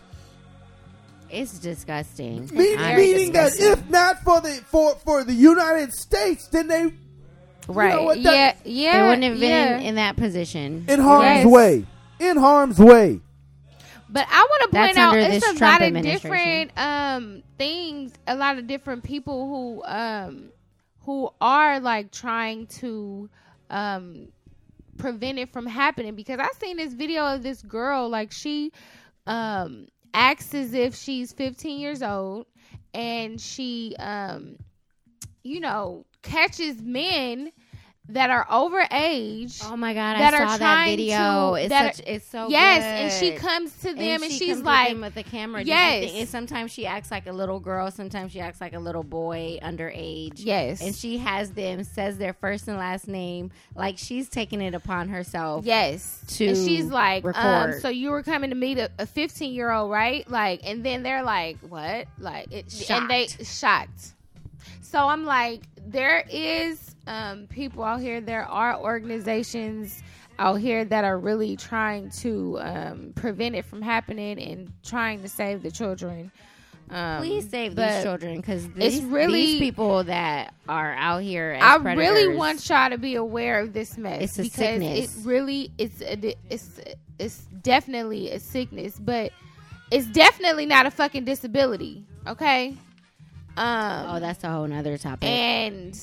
it's disgusting. I'm meaning that if not for the for for the United States, then they right. what, yeah, that- yeah. they wouldn't have been yeah. in that position. in harm's Yes. way, in harm's way. But I want to That's point out it's a Trump lot of different um things, a lot of different people who um who are like trying to um prevent it from happening because I've seen this video of this girl like she um acts as if she's 15 years old and she um you know catches men that are over age Oh my god, that I are saw that video. to- it's that such it's so yes good. and she comes to them and, she she's like with the camera. Yes. and sometimes she acts like a little girl. Sometimes she acts like a little boy underage. yes And she has them says their first and last name like she's taking it upon herself. Yes. to and she's like, um, so you were coming to meet a, a 15 year old, right? Like, and then they're like, what? Like, it, and they shocked. So I'm like, there is um, people out here. There are organizations out here that are really trying to um, prevent it from happening and trying to save the children. Um, Please save these children because it's these, really- these people that are out here. I predators, really want y'all to be aware of this mess It's a because sickness. it really it's a, it's it's definitely a sickness, but it's definitely not a fucking disability. Okay. Um. Oh, that's a whole nother topic. and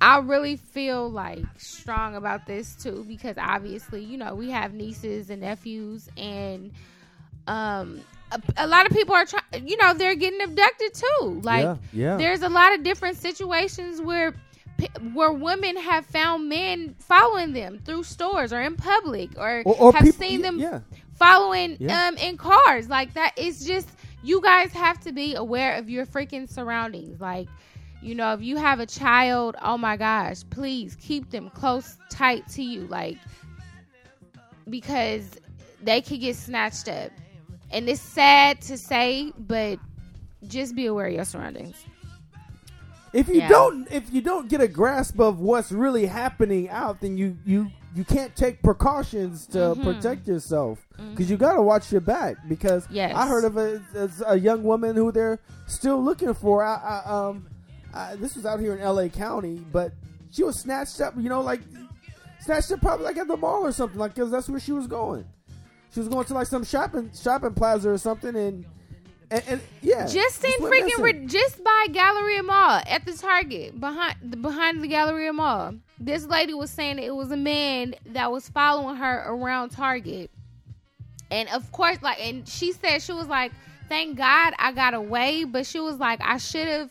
I really feel like strong about this too because obviously, you know, we have nieces and nephews and um a, a lot of people are trying you know, they're getting abducted too. Like yeah, yeah. there's a lot of different situations where where women have found men following them through stores or in public or, or, or have people, seen them Yeah, following Yeah. um in cars like that it's just you guys have to be aware of your freaking surroundings. Like you know if you have a child oh my gosh please keep them close tight to you. Like because they could get snatched up. And it's sad to say but just be aware of your surroundings. If you Yeah. don't, if you don't get a grasp of what's really happening out, then you you you can't take precautions to Mhm. protect yourself because you got to watch your back. Because Yes. I heard of a, a young woman who they're still looking for. I, I, um, I, this was out here in L.A. County, but she was snatched up. You know, like snatched up probably like at the mall or something, like because that's where she was going. She was going to like some shopping shopping plaza or something, and and, and yeah, just in freaking re- just by Galleria Mall at the Target behind the behind the Galleria Mall. This lady was saying that it was a man that was following her around Target, and of course, like, and she said she was like, "Thank God I got away," but she was like, "I should have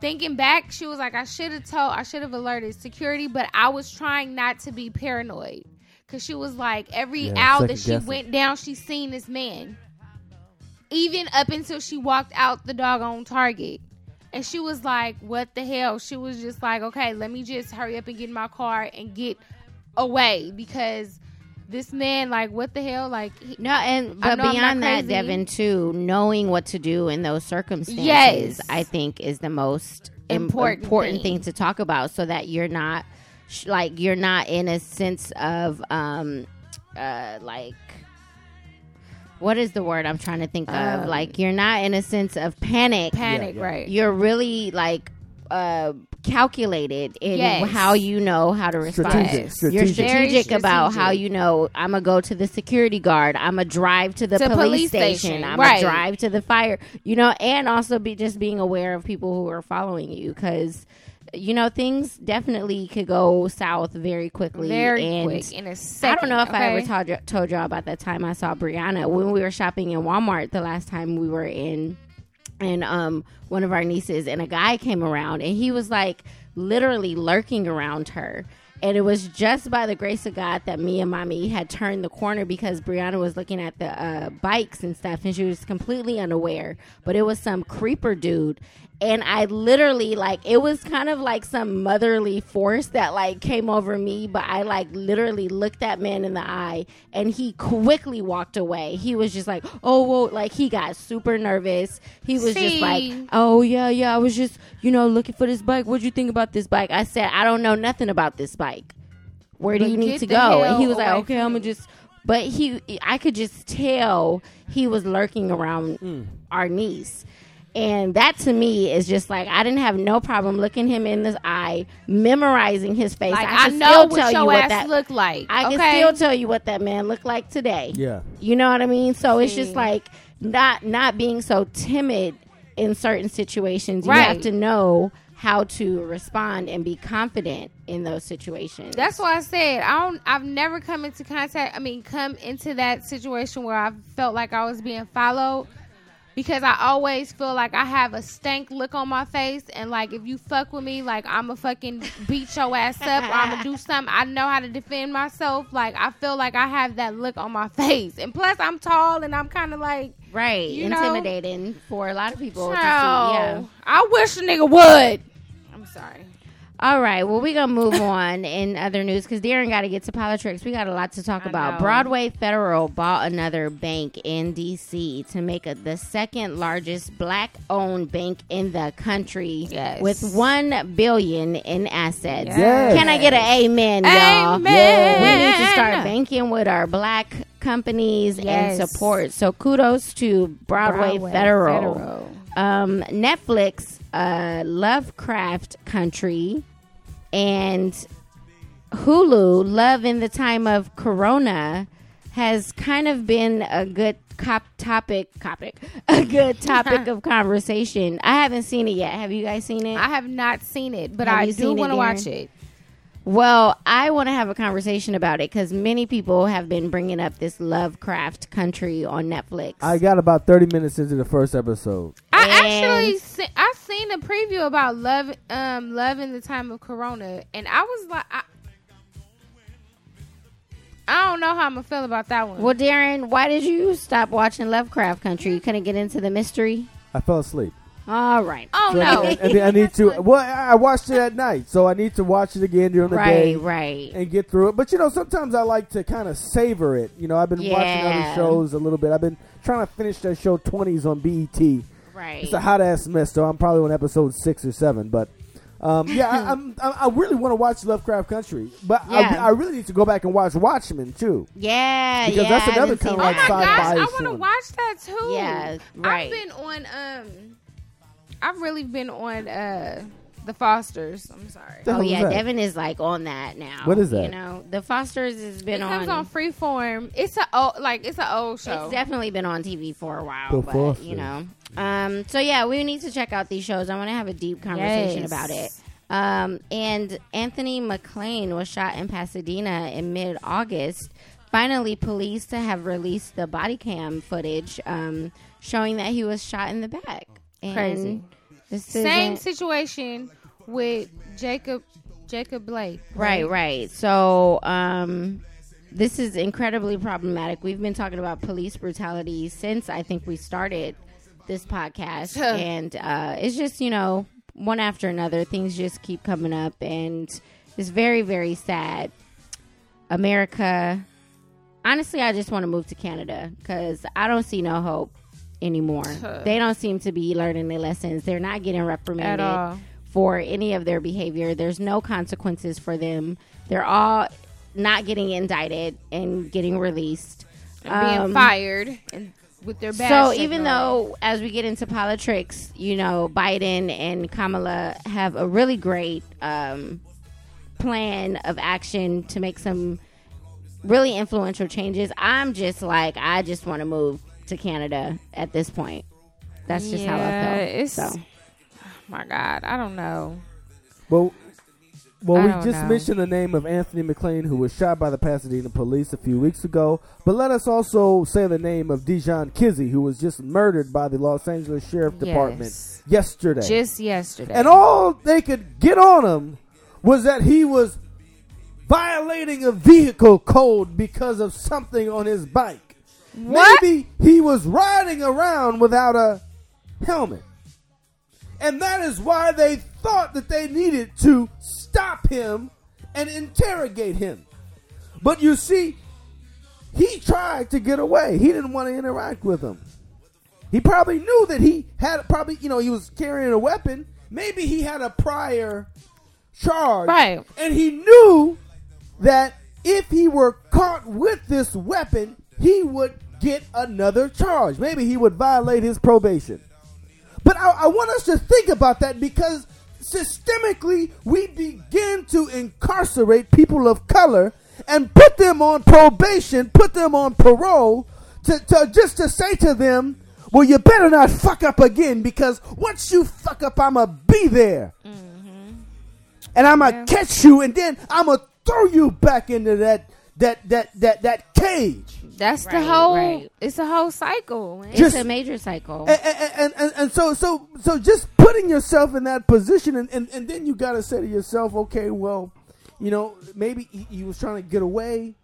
thinking back, she was like, I should have told, I should have alerted security, but I was trying not to be paranoid. Cause she was like, every Yeah, hour that she guessing. went down, she seen this man. Even up until she walked out the doggone Target. And she was like, what the hell? She was just like, okay, let me just hurry up and get in my car and get away because this man, like, what the hell? Like, he, No, and but know I'm not beyond that. Devin, too, knowing what to do in those circumstances, Yes. I think is the most Important important, thing. thing. to talk about, so that you're not sh- like you're not in a sense of um, uh, like what is the word I'm trying to think of? Um, Like you're not in a sense of panic. panic, Yeah, yeah. right? You're really like uh calculated in Yes. how you know how to respond. Strategic, Yes. You're strategic. Strategic about how you know I'm gonna go to the security guard. I'm gonna drive to the To police, police station. station, I'm right. gonna drive to the fire. You know, and also be just being aware of people who are following you because you know things definitely could go south very quickly. Very and quick in a I second. I don't know if I ever told, y- told y'all about that time I saw Brianna when we were shopping in Walmart the last time we were in and um one of our nieces and a guy came around and he was like literally lurking around her and it was just by the grace of God that me and mommy had turned the corner because Brianna was looking at the uh, bikes and stuff and she was completely unaware. But it was some creeper dude. And I literally, like, it was kind of like some motherly force that, like, came over me. But I, like, literally looked that man in the eye and he quickly walked away. He was just like, oh, whoa. Like, he got super nervous. He was just like, oh yeah yeah i was just you know looking for this bike what'd you think about this bike i said i don't know nothing about this bike where do But you need to go and he was like okay i'm gonna just but he i could just tell he was lurking around Mm. our niece and that to me is just like I didn't have no problem looking him in the eye, memorizing his face. Like I, I, can know still what tell your you what ass that look like. I can still tell you what that man looked like today. Yeah. You know what I mean? So it's just like not not being so timid in certain situations. You Right. have to know how to respond and be confident in those situations. That's why I said I don't. I've never come into contact. I mean, come into that situation where I felt like I was being followed. Because I always feel like I have a stank look on my face, and like if you fuck with me, like I'm a fucking beat your ass up, or I'm gonna do [laughs] something. I know how to defend myself. Like I feel like I have that look on my face, and plus I'm tall, and I'm kind of like, right. you know- intimidating for a lot of people to see. Yeah. I wish a nigga would. I'm sorry. All right. Well, we're going to move on [laughs] in other news because Darren got to get to politics. We got a lot to talk I about. know. Broadway Federal bought another bank in D.C. to make it the second largest black owned bank in the country Yes. with 1 billion in assets. Yes. Can I get an amen, y'all? Amen. We need to start banking with our black companies Yes. and support. So kudos to Broadway, Broadway Federal. Federal. Um, Netflix, uh, Lovecraft Country, and Hulu, Love in the Time of Corona, has kind of been a good cop topic, topic, [laughs] a good topic [laughs] of conversation. I haven't seen it yet. Have you guys seen it? I have not seen it, but Have I do want to watch it. Well, I want to have a conversation about it because many people have been bringing up this Lovecraft Country on Netflix. I got about 30 minutes into the first episode. I actually se- I seen a preview about love um love in the time of corona and I was like I, I don't know how I'm gonna feel about that one. well, Darren, why did you stop watching Lovecraft Country? You couldn't get into the mystery. I fell asleep. All right. oh So no. I, I, I need to. [laughs] Well, I I watched it at night, so I need to watch it again during the right, day right. and get through it. But you know, sometimes I like to kind of savor it. You know, I've been watching Yeah. other shows a little bit. I've been trying to finish that show Twenties on BET. Right. It's a hot ass mess, so I'm probably on episode six or seven. But um, yeah, I, I'm, [laughs] I, I really want to watch Lovecraft Country, but Yeah. I, I really need to go back and watch Watchmen too. yeah, Because yeah. that's I another haven't seen kinda oh like my that. sci-fi gosh, I want to watch that too. Yeah, right. I've been on um I've really been on uh the Fosters. I'm sorry. The Oh hell is yeah, that? Devin is like on that now. What is that? You know, the Fosters has been It comes on. on Freeform. It's a old like it's an old show. It's definitely been on TV for a while, The but Fosters. you know. Um, so yeah, we need to check out these shows. I want to have a deep conversation Yes. about it. Um, and Anthony McClain was shot in Pasadena in mid-August. Finally, police to have released the body cam footage um, showing that he was shot in the back. And Crazy. This Same situation with Jacob Jacob Blake. Right, right. So, um, this is incredibly problematic. We've been talking about police brutality since I think we started this podcast, [laughs] and uh, it's just you know one after another. Things just keep coming up, and it's very, very sad. America. Honestly, I just want to move to Canada because I don't see no hope anymore. they don't seem to be learning their lessons. They're not getting reprimanded At all. for any of their behavior. There's no consequences for them. They're all not getting indicted and getting released. And being Um, fired and with their badge So even though as we get into politics, you know, Biden and Kamala have a really great um, plan of action to make some really influential changes, I'm just like I just want to move to Canada at this point. That's just how I Yeah, feel. it's- so oh my God, I don't know. Well, well, I we don't just know. mentioned the name of Anthony McClain, who was shot by the Pasadena police a few weeks ago. But let us also say the name of Dijon Kizzee, who was just murdered by the Los Angeles Sheriff Department Yes. yesterday. Just yesterday. and all they could get on him was that he was violating a vehicle code because of something on his bike. What? Maybe he was riding around without a helmet. And that is why they thought that they needed to stop him and interrogate him. But you see, he tried to get away. He didn't want to interact with him. He probably knew that he had probably, you know, he was carrying a weapon. Maybe he had a prior charge. Right. And he knew that if he were caught with this weapon, he would get another charge. Maybe he would violate his probation. But I, I want us to think about that because systemically we begin to incarcerate people of color and put them on probation, put them on parole, to, to just to say to them, well, you better not fuck up again because once you fuck up, I'ma be there. Mm-hmm. And I'ma Yeah. catch you and then I'ma throw you back into that that that that that cage. That's the whole. right. It's a whole cycle. man. it's Just- a major cycle. and, and, and, and, and so so so just putting yourself in that position and, and, and then you got to say to yourself okay well you know maybe he, he was trying to get away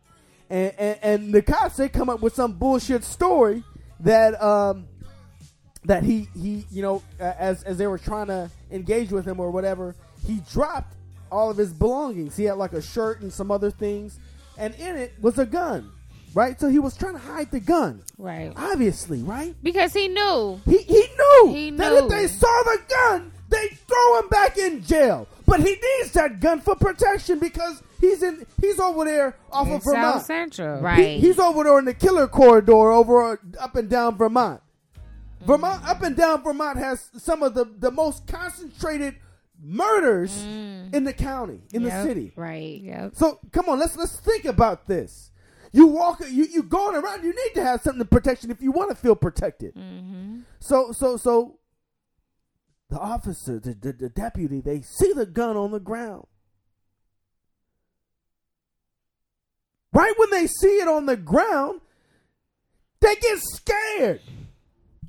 and, and and the cops they come up with some bullshit story that um that he he you know a- as as they were trying to engage with him or whatever he dropped all of his belongings he had like a shirt and some other things and in it was a gun right so he was trying to hide the gun right. obviously right Because he knew. he he knew He that if knew. they saw the gun, they throw him back in jail. But he needs that gun for protection because he's in he's over there off in of South Central. Right. He- he's over there in the killer corridor over up and down Vermont. Vermont up and down Vermont has some of the, the most concentrated murders in the county, in Mm. Yep. the city. right. Yep. So come on, let's let's think about this. You walk, you you going around. You need to have something to protection if you want to feel protected. Mm-hmm. So so so the officer, the, the the deputy, they see the gun on the ground. Right when they see it on the ground, they get scared.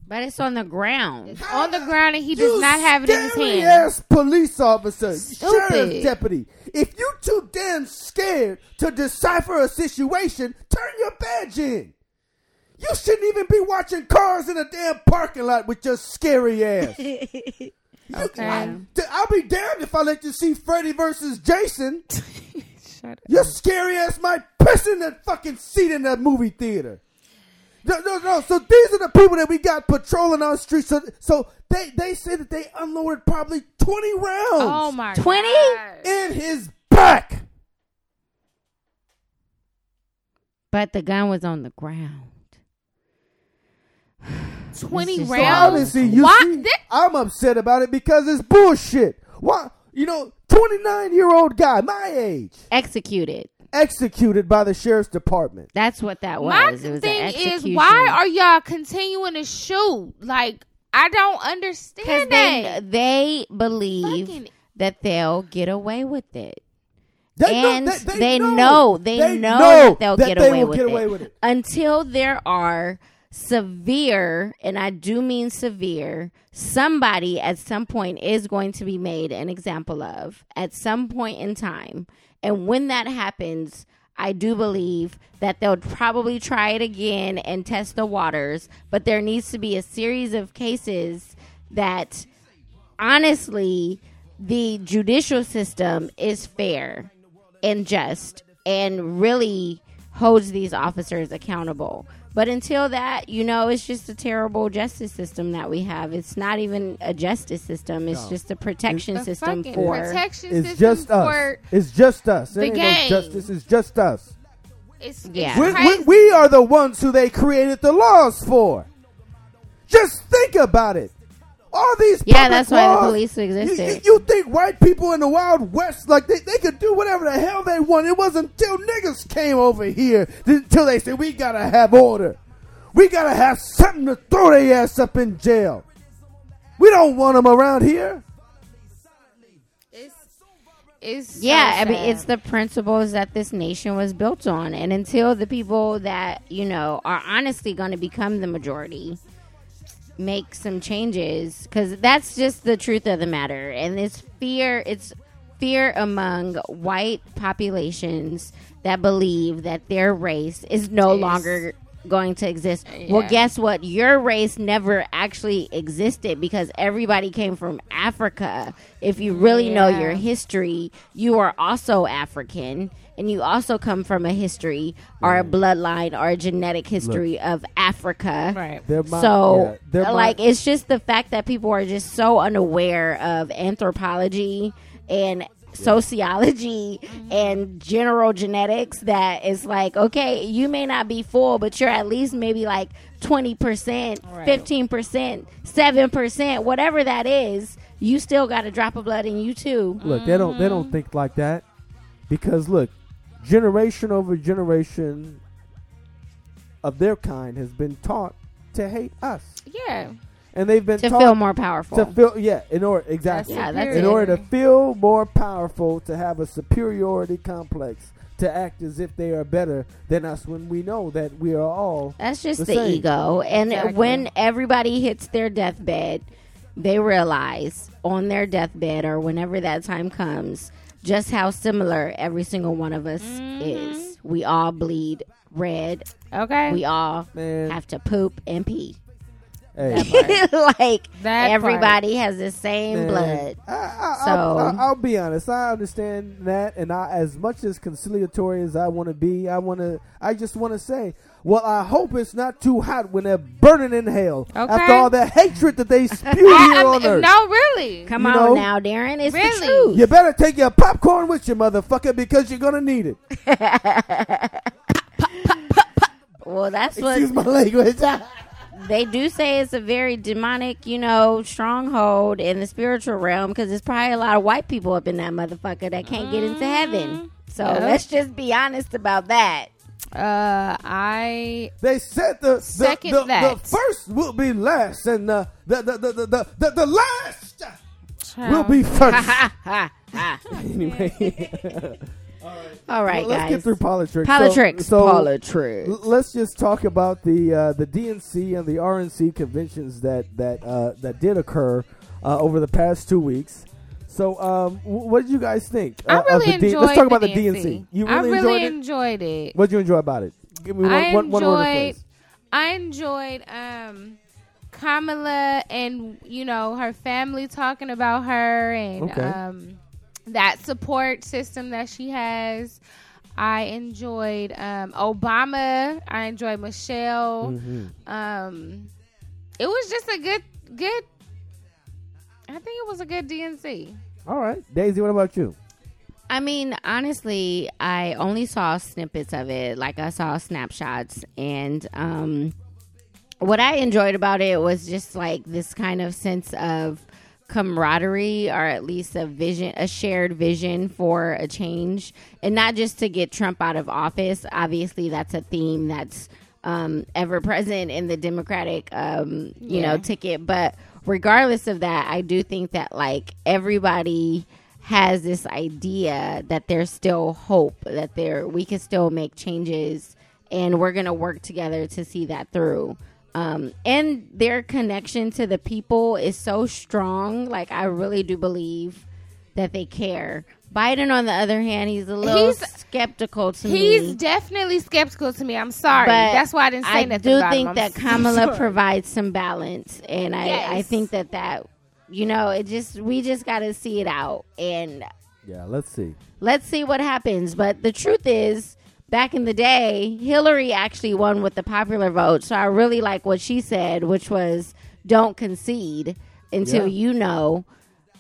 But it's on the ground. It's on the ground and he does You not have it in his hand. Ass police officer, Stupid. sheriff's deputy. If you too damn scared to decipher a situation, turn your badge in. You shouldn't even be watching cars in a damn parking lot with your scary ass. [laughs] You- Okay. I, I'll be damned if I let you see Freddy versus Jason. [laughs] Shut up. Your scary ass might piss in that fucking seat in that movie theater. No, no, no. So these are the people that we got patrolling our streets. So, so they they say that they unloaded probably twenty rounds Oh my 20? In his back. But the gun was on the ground. [sighs] 20 This is So rounds. obviously, you Why- see, Thi- I'm upset about it because it's bullshit. Why? You know, twenty nine year old guy, my age, Executed. Executed by the sheriff's department. That's what that was. My it was thing is, why are y'all continuing to shoot? Like, I don't understand they, that. they believe Fucking- that they'll get away with it. They know- and they, know, they, know, know that they'll that get, they away, will with get away with it. until there are severe, and I do mean severe, somebody at some point is going to be made an example of at some point in time. And when that happens, I do believe that they'll probably try it again and test the waters, but there needs to be a series of cases that honestly the judicial system is fair and just and really holds these officers accountable. But until that, you know, it's just a terrible justice system that we have. It's not even a justice system. It's No. just a protection The system fucking for protection It's system just us. for It's just us. It the ain't game. no justice. It's just us. it's, Yeah. it's We, we, we are the ones who they created the laws for. Just think about it. All these Yeah, public that's why the police existed. You, you think white people in the Wild West like they, they could do whatever the hell they want? It wasn't until niggas came over here until they said we gotta have order. We gotta have something to throw their ass up in jail. We don't want them around here. It's, it's so yeah, I mean, it's the principles that this nation was built on. And until the people that, you know, are honestly going to become the majority make some changes, because that's just the truth of the matter. And it's fear, it's fear among white populations that believe that their race is no longer going to exist. Well, guess what? Your race never actually existed because everybody came from Africa. If you really know your history, you are also African and you also come from a history or a bloodline or a genetic history of Africa. right. They're my- So, yeah, they're my- like, it's just the fact that people are just so unaware of anthropology and sociology and general genetics that it's like, okay, you may not be full, but you're at least maybe like 20%, Right. 15%, 7%, whatever that is. You still got a drop of blood in you, too. Look, they don't they Mm-hmm. don't think like that because look, generation over generation of their kind has been taught to hate us, Yeah. and they've been taught To taught feel more powerful. to feel yeah in order exactly Yeah, that's in it. order to feel more powerful to have a superiority complex to act as if they are better than us when we know that we are all That's just the the, same. ego. And Exactly. when everybody hits their deathbed, they realize on their deathbed or whenever that time comes just how similar every single one of us Mm-hmm. is. We all bleed red. Okay. We all man have to poop and pee. Hey, [laughs] like That everybody has the same man, blood. I, I, So- I'll, I'll, I'll be honest. I understand that, and I, as much as conciliatory as I want to be, I want to. I just want to say, well, I hope it's not too hot when they're burning in hell Okay. after all the hatred that they spew here [laughs] I- on earth. no, really. Come You on know? now, Darren. It's Really? the truth. You better take your popcorn with you, motherfucker, because you're gonna need it. [laughs] Well, that's what Excuse my language. They do say it's a very demonic, you know, stronghold in the spiritual realm because there's probably a lot of white people up in that motherfucker that can't get into heaven. So Yep. let's just be honest about that. Uh, I They said the the, Second the, the that. first will be last, and the the the the the, the, the, the last will be first. Ha ha ha. anyway, [laughs] All right, let's guys. get through politics. Politics. So, so politics. let's just talk about the uh, the DNC and the RNC conventions that that uh, that did occur uh, over the past two weeks. So, um, what did you guys think? I uh, really the D- enjoyed. Let's talk about the the DNC. You I really, really enjoyed it. it. What did you enjoy about it? Give me one, I one, one word enjoyed- I enjoyed um Kamala and you know her family talking about her and Okay. um that support system that she has. I enjoyed um Obama. I enjoyed Michelle. Mhm. Um it was just a good good I think it was a good DNC. All right, Daisy. What about you? I mean, honestly, I only saw snippets of it. Like I saw snapshots, and um, what I enjoyed about it was just like this kind of sense of camaraderie, or at least a vision, a shared vision for a change, and not just to get Trump out of office. Obviously, that's a theme that's um, ever present in the Democratic, um, you Yeah. know, ticket. But regardless of that, I do think that like everybody has this idea that there's still hope that there we can still make changes and we're going to work together to see that through Um, and their connection to the people is so strong. Like I really do believe that they care. Biden, on the other hand, he's a little He's- skeptical to He's me. He's definitely skeptical to me. I'm sorry. But That's why I didn't say I nothing do about think him. I'm that so [laughs] Kamala sorry. provides some balance, and I, I think that that you know it just we just got to see it out and Yeah, let's see. let's see what happens. But the truth is, back in the day, Hillary actually won with the popular vote. So I really like what she said, which was don't concede until Yeah. you know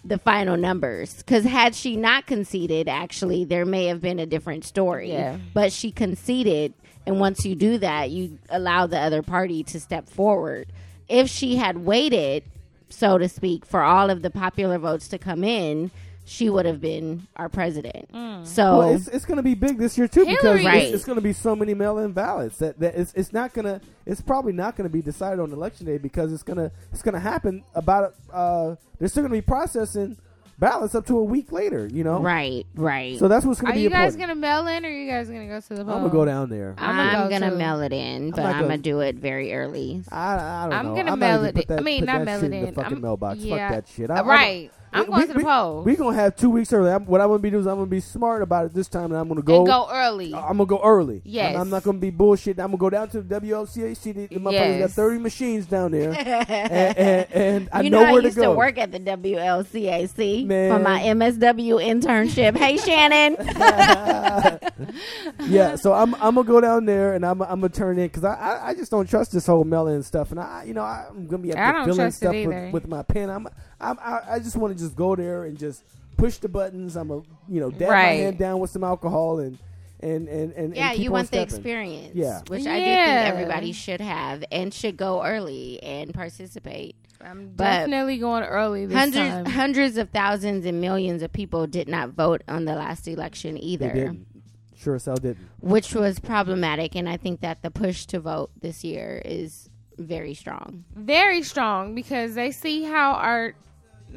the final numbers. Because had she not conceded, actually, there may have been a different story. Yeah. But she conceded. And once you do that, you allow the other party to step forward. If she had waited, so to speak, for all of the popular votes to come in, she would have been our president. So Well, it's, it's going to be big this year too because Right. it's, it's going to be so many mail-in ballots that, that it's, it's not going to it's probably not going to be decided on election day because it's going to it's going to happen about uh they're still going to be processing ballots up to a week later. You know, right, right. So that's what's going to be Are you guys gonna mail in, or are you guys gonna go to the poll? I'm gonna go down there. I'm I'm, gonna go mail it in, but I'm gonna- gonna do it very early. I, I don't know. I'm know. gonna I'm mail it in. that, I mean, not mail it in the fucking I'm- mailbox. yeah. Fuck that shit. I'm- right. I'm we- going to the we- poll. We gonna have two weeks early. I'm, what I'm gonna be doing is I'm gonna be smart about it this time, and I'm gonna go. and go early. I'm gonna go early. Yes. I'm, I'm not gonna be bullshit. I'm gonna go down to the WLCA. See the, the motherfuckers got 30 machines down there, [laughs] and, and, and I you know, know, where I used to go. work at the WLCAC Man. for my MSW internship. hey, Shannon. [laughs] yeah, so I'm I'm gonna go down there and I'm I'm gonna turn in because I, I I just don't trust this whole mail-in stuff, and I you know I'm gonna be I up don't there filling stuff with, with my pen. I'm I'm I, I just want to just go there and just push the buttons. I'm a you know dab my Right. hand down with some alcohol and and and and yeah, and keep you on want the experience. Yeah. Which I do think everybody should have and should go early and participate. I'm but definitely going early this Hundreds, time. hundreds of thousands and millions of people did not vote on the last election They either. didn't. Sure as hell didn't. which was problematic. And I think that the push to vote this year is very strong. Very strong because they see how our,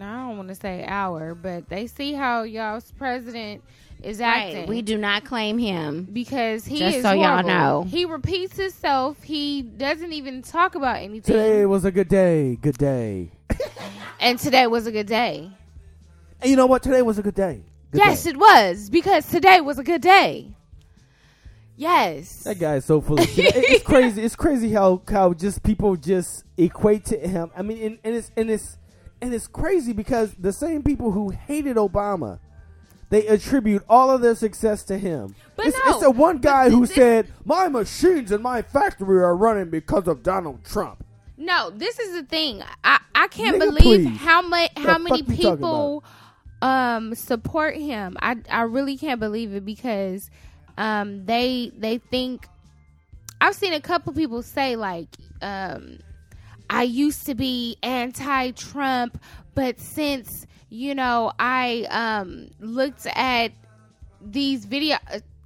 I don't want to say our, but they see how y'all's president is acting. We do not claim him. because he Just is so y'all know. He repeats himself. He doesn't even talk about anything. Today was a good day. Good day. [laughs] and today was a good day. And you know what? Today was a good day. Good yes, day. it was because today was a good day. Yes. That guy is so full of shit. It's [laughs] crazy. It's crazy how how just people just equate to him. I mean, and, and it's and it's and it's crazy because the same people who hated Obama, they attribute all of their success to him. But it's, no, it's the one guy who this- said, "My machines in my factory are running because of Donald Trump." No, this is the thing. I, I can't Nigga, believe please. how much how many fuck you talking people um support him. I I really can't believe it because um they they think I've seen a couple people say like um I used to be anti-Trump, but since you know I um looked at these video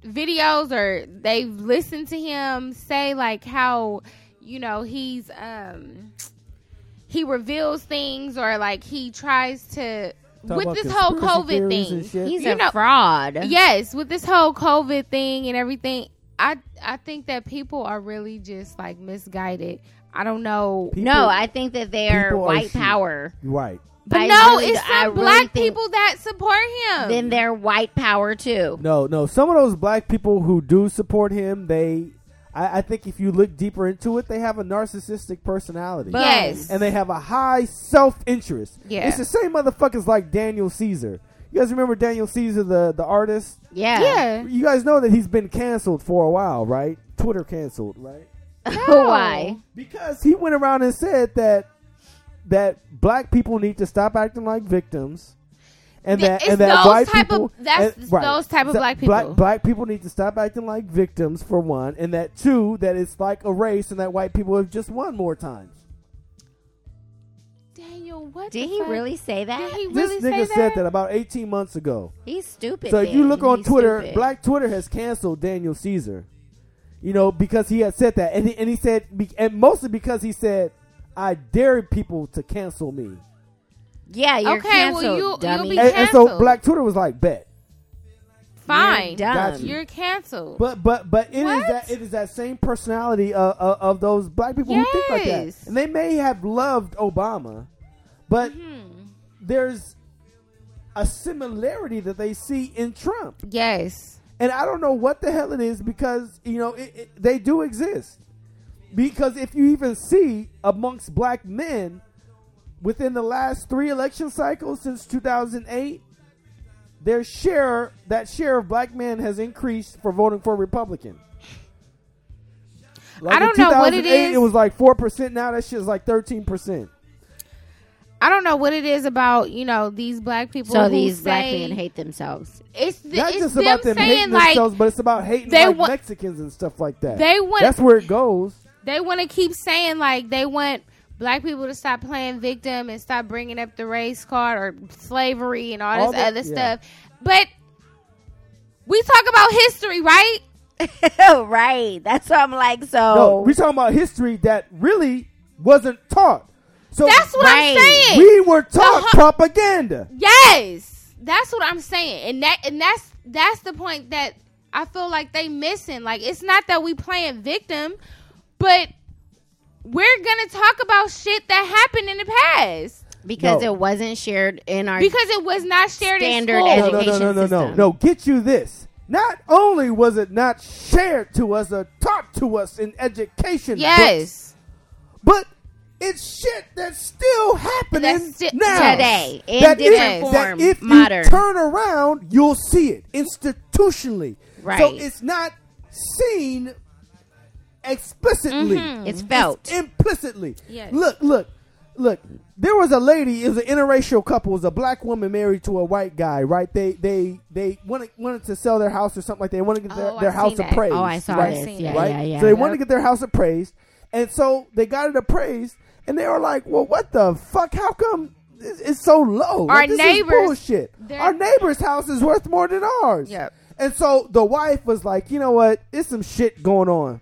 videos or they've listened to him say like how you know he's um he reveals things or like he tries to Talk with this whole COVID thing. He's You a know- fraud. Yes, with this whole COVID thing and everything, I I think that people are really just like misguided. I don't know. People- no, I think that they are people are white power. Right. But I no, really- it's I some really black people that support him. Then they're white power too. No, no. Some of those black people who do support him, they, I, I think, if you look deeper into it, they have a narcissistic personality. yes. and they have a high self interest. Yeah. It's the same motherfuckers like Daniel Caesar. You guys remember Daniel Caesar, the, the artist? Yeah. yeah. You guys know that he's been canceled for a while, right? Twitter canceled, right? [laughs] Why? Because he went around and said that that black people need to stop acting like victims. And Th- that it's and that those white type of- people that's and- those type of So black Black, people. black black people need to stop acting like victims for one, and that two, that it's like a race, and that white people have just won more times. Daniel, what? Did he fuck? really say that? Did he This nigga say said that about 18 months ago. He's stupid. So if you look on He's Twitter, stupid. Black Twitter has canceled Daniel Caesar. You know because he had said that, and he, and he said, and mostly because he said, "I dare people to cancel me." Yeah, you're Okay, well, canceled, you- you'll dummy. be And, and so. Black Twitter was like, "Bet." fine. You're Got dumb. you. You're canceled. But but but it is What? that it is that same personality of, of, of those black people who think like that, and they may have loved Obama, but Mhm. there's a similarity that they see in Trump, yes. And I don't know what the hell it is because you know it, it, they do exist. Because if you even see amongst black men within the last three election cycles since 2008, their share that share of black men has increased for voting for Republican. Like I don't know what it is. It was like four percent. Now that shit is like thirteen percent. I don't know what it is about you know these black people. So who these black say- men hate themselves. It's th- Not it's just them about them saying hating like themselves, but it's about hating they like wa- Mexicans and stuff like that. they want That's where it goes. they want to keep saying like they want black people to stop playing victim and stop bringing up the race card or slavery and all this All that- other yeah. stuff. But we talk about history, right? [laughs] right. That's why I'm like, so No, we talking about history that really wasn't taught. So That's what Right. I'm saying. we were taught hu- propaganda. yes, that's what I'm saying, and that and that's that's the point that I feel like they missing. Like it's not that we playing victim, but we're gonna talk about shit that happened in the past because No. it wasn't shared in our because it was not shared Standard in school. No, no, no, no, no, no, no. Get you this. Not only was it not shared to us or taught to us in education, books, Yes. but it's shit that's still happening That's now today in That different if- that if modern. you turn around, you'll see it institutionally. Right. So it's not seen explicitly. Mhm. It's felt. implicitly. Yes. Look, look, look. There was a lady. It was an interracial couple. It was a black woman married to a white guy. Right? They they they wanted wanted to sell their house or something like that. They wanted to get their, Oh, their house that. appraised. Oh, I saw right? this. Yeah. Right? yeah, yeah. So they wanted to get their house appraised, and so they got it appraised, and they were like, "Well, what the fuck? How come it's, it's so low? Our Like, this is neighbors- bullshit. Our neighbor's house is worth more than ours." Yep. And so the wife was like, "You know what? It's some shit going on."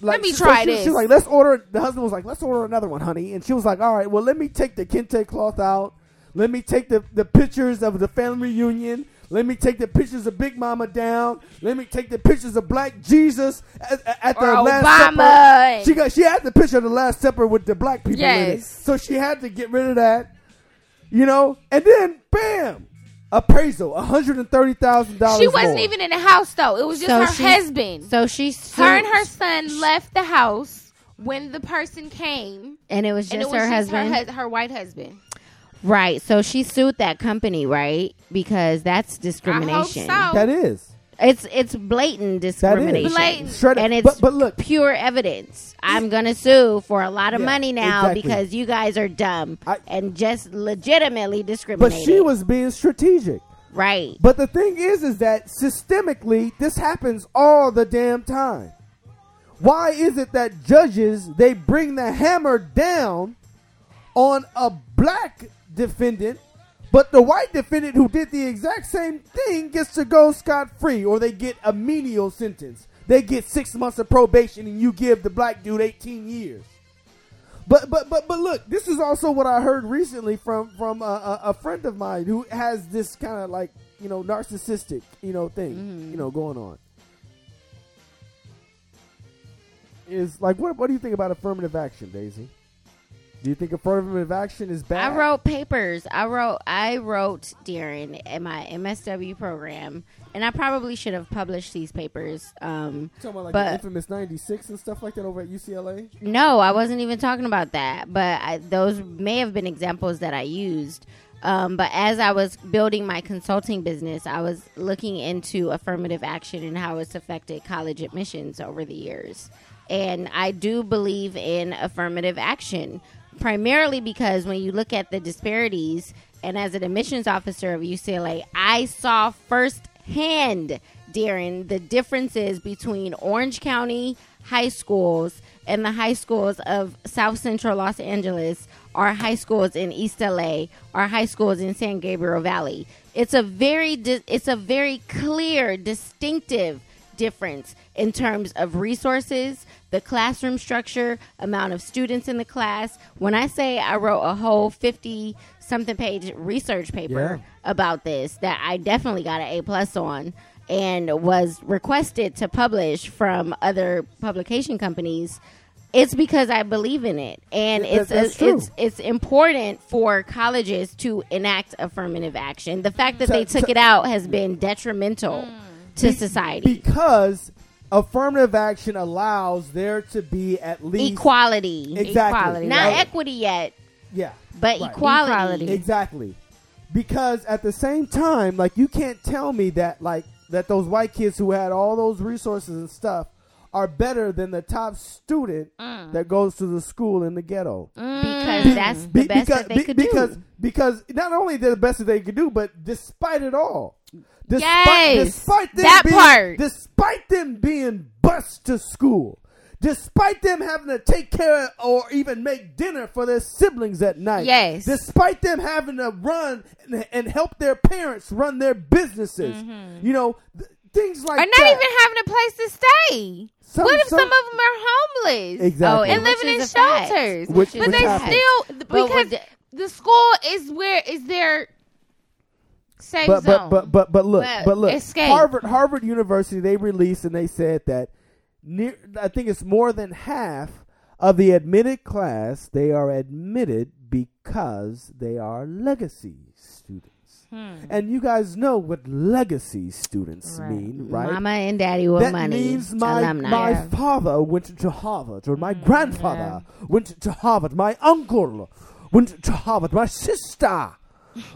Like, Let me so try she, this. She was like, "Let's order." The husband was like, "Let's order another one, honey." And she was like, "All right, well, let me take the kente cloth out. Let me take the the pictures of the family reunion." Let me take the pictures of Big Mama down. Let me take the pictures of Black Jesus at, at the Or Last Obama. Supper. She got she had the picture of the Last Supper with the black people in it, Yes. so she had to get rid of that. You know, and then bam, appraisal, one hundred and thirty thousand dollars. She wasn't even in the house though. It was just So her she- husband. So she her and her son left the house when the person came, and it was just and it was her just husband. her, hus- her white husband. Right. So she sued that company, right? Because that's discrimination. I hope so. That is. It's it's blatant That is. discrimination. Blatant. Straight. And it's but, but look, pure evidence. I'm gonna sue for a lot of Yeah, money now exactly. because you guys are dumb I- and just legitimately discriminated. but she was being strategic. right. But the thing is, is that systemically, this happens all the damn time. Why is it that judges they bring the hammer down on a black defendant, but the white defendant who did the exact same thing gets to go scot free, or they get a menial sentence? They get six months of probation, and you give the black dude eighteen years. But but but but look, this is also what I heard recently from from a, a, a friend of mine who has this kind of like you know narcissistic you know thing mm-hmm. you know going on. Is like what what do you think about affirmative action, Daisy? Do you think affirmative action is bad? I wrote papers. I wrote I wrote during in my MSW program, and I probably should have published these papers. Um, talking about like but- the infamous '96 and stuff like that over at UCLA. No, I wasn't even talking about that. But I, those may have been examples that I used. Um, but as I was building my consulting business, I was looking into affirmative action and how it's affected college admissions over the years. And I do believe in affirmative action, primarily because when you look at the disparities, and as an admissions officer of UCLA, I saw firsthand during the differences between Orange County high schools and the high schools of South Central Los Angeles, or high schools in East LA, or high schools in San Gabriel Valley. It's a very di- it's a very clear, distinctive difference in terms of resources, the classroom structure, amount of students in the class. When I say I wrote a whole 50 something page research paper Yeah. about this that I definitely got an A plus on. and was requested to publish from other publication companies, it's because I believe in it, and it's that- that's true. it's it's important for colleges to enact affirmative action. The fact that So- they took so- it out has been detrimental mm. To Be- society. because affirmative action allows there to be at least Equality, exactly Equality, not right? equity yet, yeah but Right. equality. Equality. exactly because at the same time like you can't tell me that like that those white kids who had all those resources and stuff are better than the top student mm. that goes to the school in the ghetto mm. because that's the Be- best because that they be- could because do. because not only they're the best that they could do, but despite it all, despite Yes, despite them that being, part. despite them being bused to school, despite them having to take care of or even make dinner for their siblings at night, Yes. despite them having to run and, and help their parents run their businesses, mm-hmm. you know, th- things like that. Or not that. even having a place to stay. Some- what if some- some, of them are homeless? Exactly. And Which living in is a fact. shelters. Which- but which they happens. still because with the- the school is where is their safe but zone. but but but but look, Well, but look, escape. Harvard Harvard University they released and they said that near I think it's more than half of the admitted class they are admitted because they are legacy students. Hmm. And you guys know what legacy students Right. mean, right? Mama and daddy with that money. means my alumni. my father went to Harvard, or my hmm, grandfather went to Harvard, my uncle went to Harvard, my sister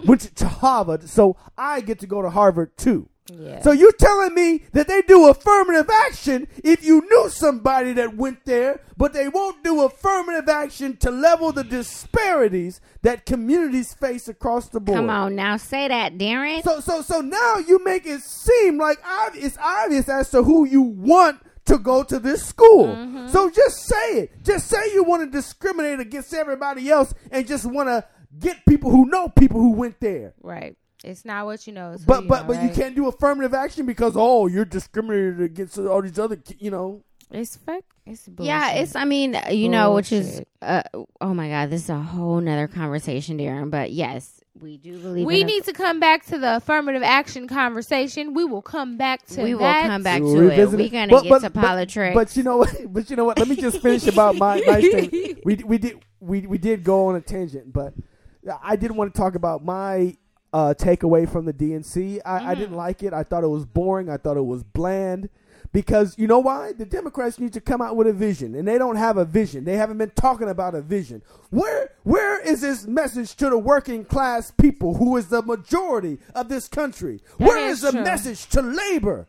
went to Harvard, so I get to go to Harvard too. yeah. So you're telling me that they do affirmative action if you knew somebody that went there, but they won't do affirmative action to level the disparities that communities face across the board. Come on now, say that, Darren. So so so now you make it seem like it's obvious as to who you want to go to this school. Mm-hmm. So just say it. Just say you want to discriminate against everybody else and just want to get people who know people who went there. right. It's not what you know. It's who But you but know, but you can't do affirmative action because oh you're discriminated against all these other you know. It's fuck. It's bullshit. yeah, it's. I mean, you know, which is. Uh, oh my God, this is a whole nother conversation, Darren. But yes, we do believe. We in need to come back to the affirmative action conversation. We will come back to We will that. come back We'll to it. revisit We're gonna But- get but- to but- politics. But you know what? [laughs] But you know what? Let me just finish about my my thing. [laughs] We we did we we did go on a tangent, but I didn't want to talk about my uh, takeaway from the DNC. I, I Mm-hmm. didn't like it. I thought it was boring. I thought it was bland. Because you know why? The Democrats need to come out with a vision, and they don't have a vision. They haven't been talking about a vision. Where where is this message to the working class people, who is the majority of this country? That Where is is the true. message to labor?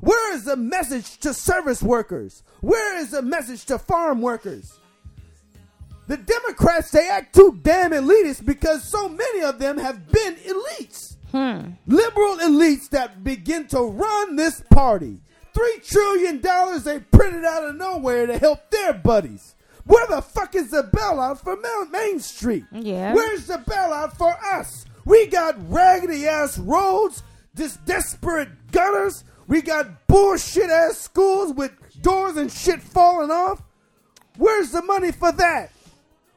Where is the message to service workers? Where is the message to farm workers? The Democrats, they act too damn elitist because so many of them have been elites. Hmm. Liberal elites that begin to run this party. Three trillion dollars they printed out of nowhere to help their buddies. Where the fuck is the bailout for Main Street? Yeah. Where's the bailout for us? We got raggedy ass roads, this desperate gutters. We got bullshit ass schools with doors and shit falling off. Where's the money for that?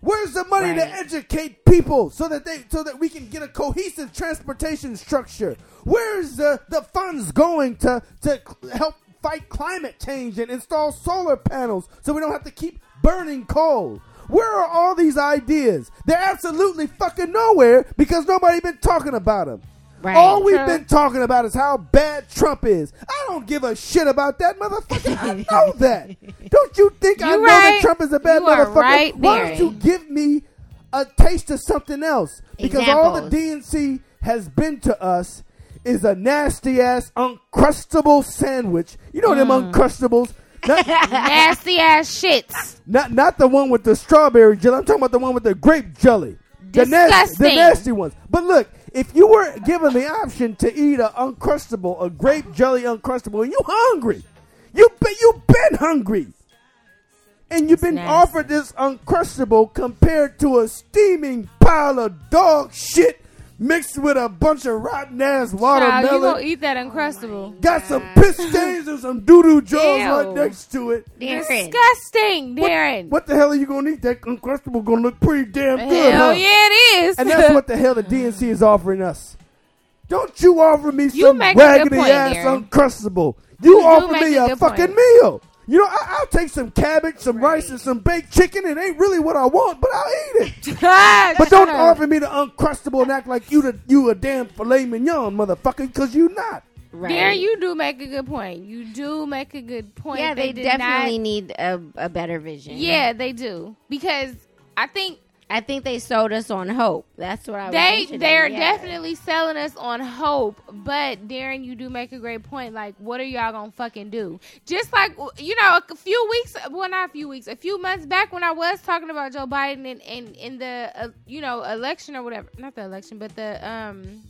Where's the money to educate people so that they so that we can get a cohesive transportation structure? Where's the, the funds going to to help fight climate change and install solar panels so we don't have to keep burning coal? Where are all these ideas? They're absolutely fucking nowhere because nobody been talking about them. Right. All we've True. been talking about is how bad Trump is. I don't give a shit about that motherfucker. I [laughs] know that. Don't you think I You know that Trump is a bad You motherfucker? right Why don't you give me a taste of something else? Because all the DNC has been to us is a nasty ass uncrustable sandwich. You know them Mm. uncrustables. Not, [laughs] Nasty ass shits. not not the one with the strawberry jelly. I'm talking about the one with the grape jelly. The nasty, the nasty ones. But look, if you were given the option to eat a uncrustable, a grape jelly uncrustable, and you hungry, you be, you been hungry, and you've been offered this uncrustable compared to a steaming pile of dog shit mixed with a bunch of rotten ass Child, watermelon. you gonna eat that uncrustable? Got some piss stains and some doo doo jaws right next to it. Darren. Disgusting, Darren. What the hell are you gonna eat? That uncrustable gonna look pretty damn good, Hell huh? yeah, it is. And that's what the hell the DNC is offering us. Don't you offer me You some make raggedy point, ass Darren. uncrustable. You, You offer me a a, fucking point. meal. You know, I, I'll take some cabbage, some rice, and some baked chicken. It ain't really what I want, but I'll eat it. [laughs] But don't offer me the uncrustable and act like you the you a damn filet mignon, motherfucker, because you not. Right. Darren, you do make a good point. You do make a good point. yeah, they, did definitely not- need a, a better vision. Yeah, they do because I think I think they sold us on hope. That's what I was they they're yeah. definitely selling us on hope. But Darren, you do make a great point. Like, what are y'all gonna fucking do? Just like you know, a few weeks, well, not a few weeks, a few months back when I was talking about Joe Biden and in, in the uh, you know election or whatever, not the election, but the um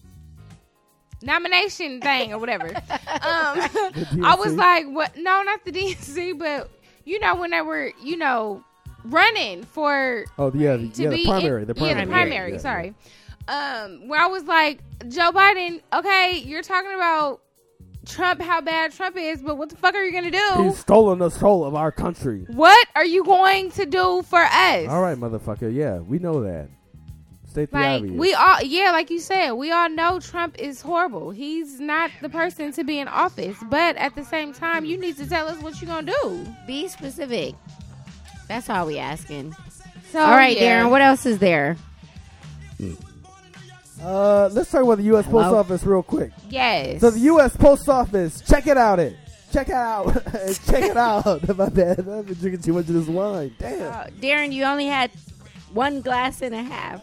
nomination [laughs] thing or whatever. [laughs] um, [laughs] I was like, what? No, not the DNC, but you know when they were you know running for Oh yeah, the, to yeah, be the primary, in- the primary, Yeah, the primary. Yeah, sorry. Um, where I was like, Joe Biden. Okay, you're talking about Trump, how bad Trump is, but what the fuck are you gonna do? He's stolen the soul of our country. What are you going to do for us? All right, motherfucker. Yeah, we know that. State the Like obvious. we all, yeah, like you said, we all know Trump is horrible. He's not the person to be in office, but at the same time, you need to tell us what you're gonna do. Be specific. That's all we asking. So, all right, yeah. Darren. What else is there? Uh, let's talk about the U.S. Post Hello? Office real quick. Yes. So the U.S. Post Office, check it out. It check it out. [laughs] check it out. [laughs] My bad. [laughs] I've been drinking too much of this wine. Damn. Uh, Darren, you only had one glass and a half.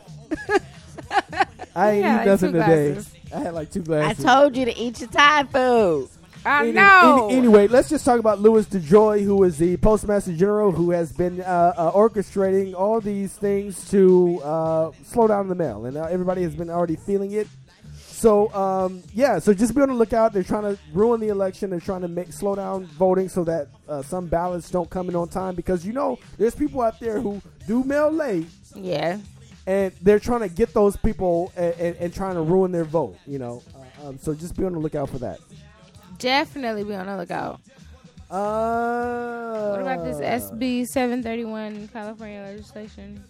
I ain't Yeah, eat nothing two today. glasses. I had like two glasses. I told you to eat your Thai food. I Any- know. any- anyway, let's just talk about Louis DeJoy, who is the Postmaster General, who has been uh, uh, orchestrating all these things to uh, slow down the mail, and uh, everybody has been already feeling it. So um, yeah, so just be on the lookout. They're trying to ruin the election. They're trying to make slow down voting so that uh, some ballots don't come in on time because you know there's people out there who do mail late yeah. and they're trying to get those people and, and, and trying to ruin their vote. You know, uh, um, so just be on the lookout for that. Definitely be on the lookout. Uh, What about this SB 731 California legislation?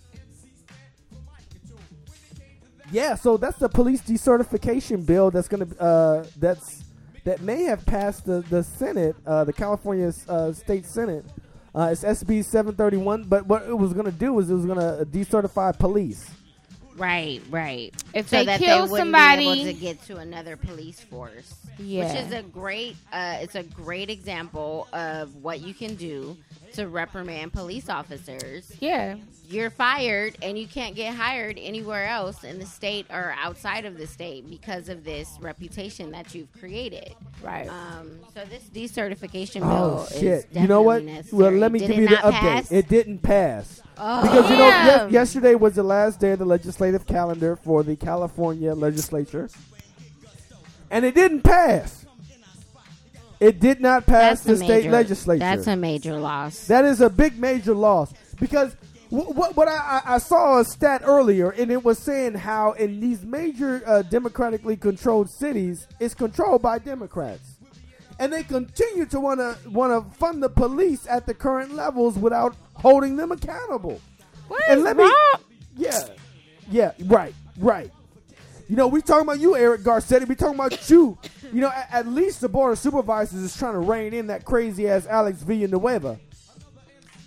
Yeah, so that's the police decertification bill that's gonna uh, that's that may have passed the the Senate, uh, the California uh, State Senate. Uh, it's SB 731, but what it was gonna do is it was gonna decertify police. Right, right. If so they that kill they somebody- to get to another police force. Yeah. Which is a great uh, it's a great example of what you can do to reprimand police officers. Yeah. You're fired and you can't get hired anywhere else in the state or outside of the state because of this reputation that you've created. Right. Um, so this decertification Oh bill is shit! You know what? definitely Well, let me Did give you the update. pass? It didn't pass Oh. because you know ye- yesterday was the last day of the legislative calendar for the California legislature, and it didn't pass. It did not pass that's the a state major, legislature. That's a major loss. That is a big major loss because what, what, what I, I I saw a stat earlier and it was saying how in these major uh, democratically controlled cities it's controlled by Democrats, and they continue to want to want to fund the police at the current levels without holding them accountable. What And is let me- wrong? Yeah, yeah, right, right. You know, we talking about you, Eric Garcetti. We talking about you. You know, at, at least the board of supervisors is trying to rein in that crazy ass Alex Villanueva.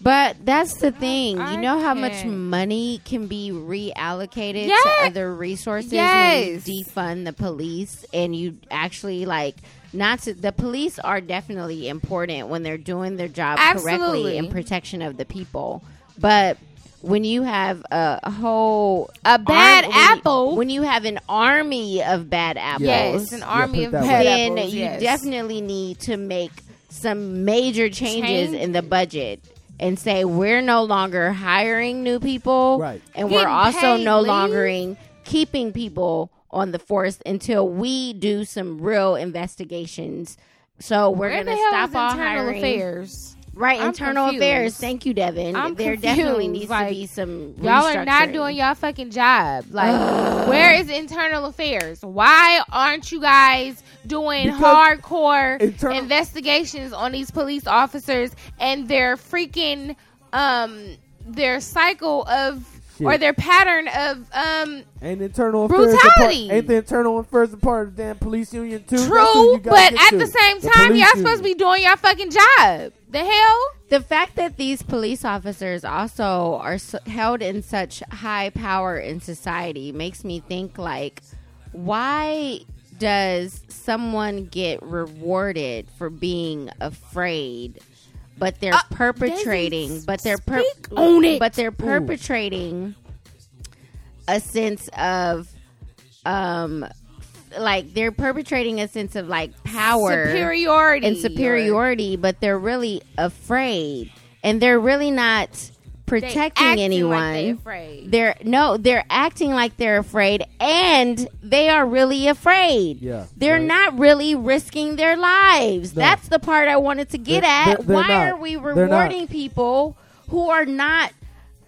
But that's the thing. I You know how much can't. money can be reallocated Yes. to other resources Yes. when you defund the police and you actually like not to the police are definitely important when they're doing their job Absolutely. correctly in protection of the people. But when you have a, a whole A bad arm- when you- apple. when you have an army of bad apples, Yes, an army put it of that way. bad then apples. you yes. definitely need to make some major changes Change- in the budget and say we're no longer hiring new people Right. and Getting we're also paid no leave? longer in keeping people on the force until we do some real investigations so we're Where the going to hell stop is all internal hiring affairs? Right I'm internal confused. affairs thank you devin I'm there definitely needs Like, to be some Y'all are not doing y'all fucking job. Like, where is internal affairs? Why aren't you guys doing Because hardcore internal- investigations on these police officers and their freaking um their cycle of Shit. or their pattern of um Ain't internal affairs Brutality. Department, ain't the internal affairs a part of the damn police union too? True, but at to. the same time, police y'all supposed to be doing your fucking job. The hell? The fact that these police officers also are s held in such high power in society makes me think like, why does someone get rewarded for being afraid, but they're Uh, perpetrating, but they're per- speak on it. but they're perpetrating a sense of, um, like they're perpetrating a sense of like power superiority and superiority, but they're really afraid, and they're really not protecting acting anyone. Like they afraid. They're no, they're acting like they're afraid, and they are really afraid. Yeah, they're right. not really risking their lives. No. That's the part I wanted to get They're- at. they're- they're Why not. are we rewarding people who are not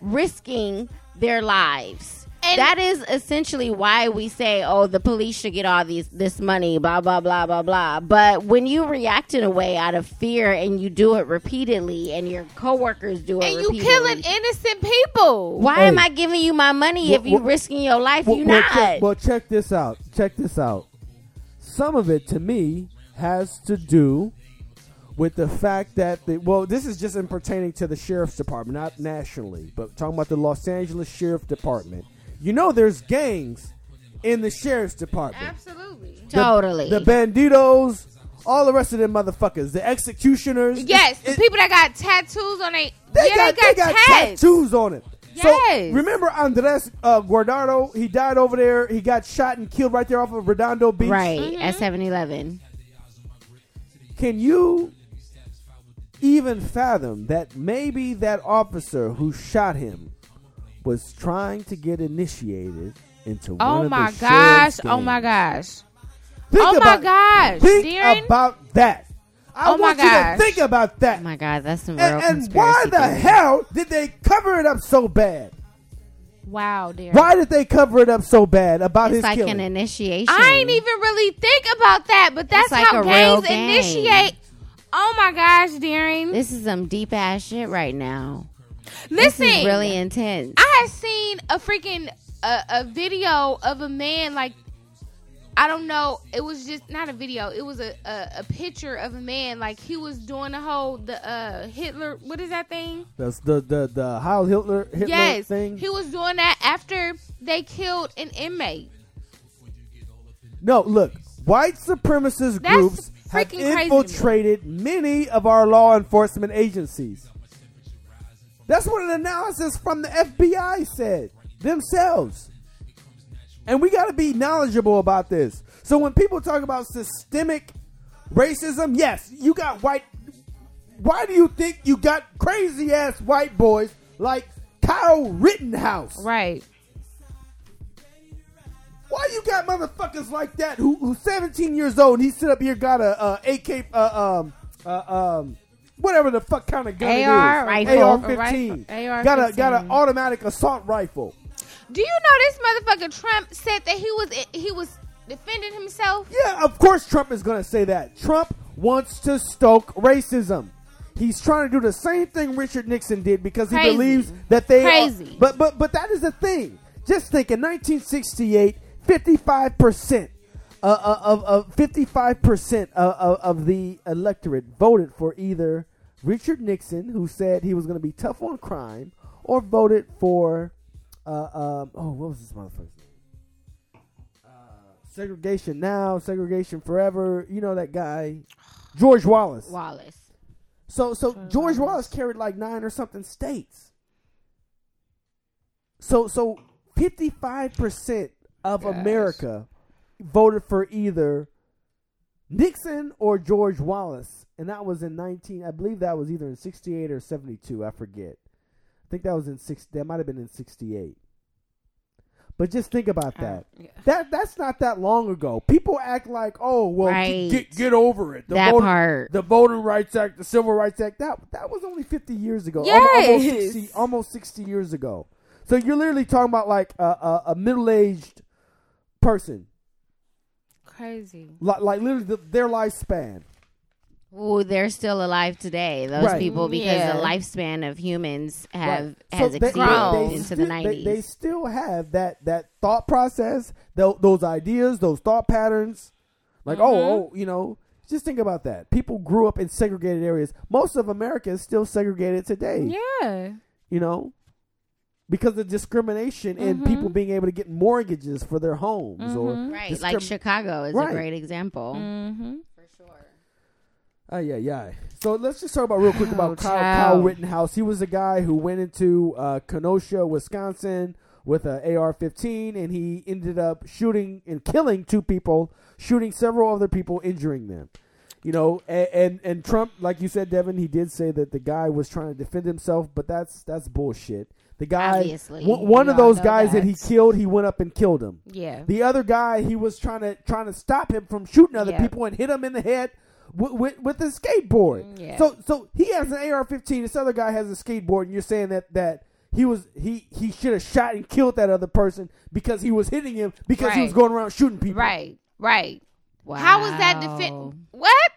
risking their lives? And- that is essentially why we say, "Oh, the police should get all these this money." Blah blah blah blah blah. But when you react in a way out of fear and you do it repeatedly, and your coworkers do it, and you repeatedly, killing innocent people. why Hey. am I giving you my money Well, if you well- risking your life? Well, you well, not. check, well, check this out. Check this out. Some of it, to me, has to do with the fact that the well, this is just in pertaining to the sheriff's department, not nationally, but talking about the Los Angeles Sheriff Department. You know, there's gangs in the sheriff's department. Absolutely. The- totally. The, banditos, all the rest of them motherfuckers, the executioners. Yes, It- the people that got tattoos on they, They yeah, got, they got, tats. tattoos on it. Yes. So remember Andres uh, Guardado? He died over there. He got shot and killed right there off of Redondo Beach. right Mm-hmm. at 7-Eleven. Can you even fathom that maybe that officer who shot him was trying to get initiated into oh one Oh of my the gosh! sheriff's Oh my gangs? gosh! Think oh my about- gosh! Think Darren? about that. I Oh my want you gosh. to think about that. Oh my god, that's some real and, and why the theory. hell did they cover it up so bad? wow, Darren. Why did they cover it up so bad about It's his like killing? an initiation. I ain't even really think about that, but that's like how a real gangs gang. initiate. Oh my gosh, Darren! This is some deep ass shit right now. Listen, This is really intense. I had seen a freaking a, a video of a man like I don't know. It was just not a video. It was a, a, a picture of a man like he was doing the whole the uh Hitler. What is that thing? That's the the the Heil Hitler Hitler yes, thing. he was doing that after they killed an inmate. No, look, white supremacist That's groups have freaking crazy infiltrated many of our law enforcement agencies. That's what an analysis from the FBI said themselves. And we got to be knowledgeable about this. So when people talk about systemic racism, yes, you got white. Why do you think you got crazy ass white boys like Kyle Rittenhouse? Right. Why you got motherfuckers like that who who's 17 years old and he sit up here got a, uh AK uh, um uh, um whatever the fuck kind of gun AR, it is rifle. AR-15 A rifle, got a got an automatic assault rifle. Do you know this motherfucker Trump said that he was he was defending himself? Yeah, of course Trump is going to say that. Trump wants to stoke racism. He's trying to do the same thing Richard Nixon did because he Crazy. believes that they Crazy. Are, but but but that is the thing. Just think in 1968, 55 percent uh, uh, of of 55 percent of, of, of the electorate voted for either Richard Nixon, who said he was going to be tough on crime, or voted for uh, um, oh what was this motherfucker? segregation now, segregation forever. You know that guy, George Wallace. Wallace. So so George Wallace carried like nine or something states. So so fifty five percent of Gosh. America voted for either Nixon or George Wallace, and that was in nineteen. I believe that was either in sixty eight or seventy two. I forget. I think that was in six. That might have been in sixty eight. But just think about uh, that. yeah. That that's not that long ago. People act like, oh well, get- Right. get get over it. The That voter- part. the Voting Rights Act, the Civil Rights Act. That that was only fifty years ago. Al- almost sixty, almost sixty years ago. So you're literally talking about like a, a, a middle aged person, Crazy. like, like literally the, their lifespan. who they're still alive today. Those Right. people, because Yeah. the lifespan of humans have Right. has So they- exceeded grown into still, the nineties. They, still have that that thought process, tho- those ideas, those thought patterns. Like, Mm-hmm. oh, oh, you know, just think about that. People grew up in segregated areas. Most of America is still segregated today. Yeah. You know, because of discrimination and Mhm. people being able to get mortgages for their homes or Mhm. right, discrim- like Chicago is Right. a great example. Mm-hmm. Oh yeah, yeah. So let's just talk about real quick about Oh, Kyle. Kyle Rittenhouse. He was a guy who went into uh, Kenosha, Wisconsin, with an AR-15, and he ended up shooting and killing two people, shooting several other people, injuring them. You know, and, and and Trump, like you said, Devin, he did say that the guy was trying to defend himself, but that's that's bullshit. The guy, Obviously. one, one of those guys that he killed, he went up and killed him. Yeah. The other guy, he was trying to trying to stop him from shooting other Yeah. people and hit him in the head with with, with a skateboard. Mm, yeah. So so he has an AR-15. This other guy has a skateboard, and you're saying that that he was he he should have shot and killed that other person because he was hitting him because he was going around shooting people. Right. Right. Wow. How was that defend? What?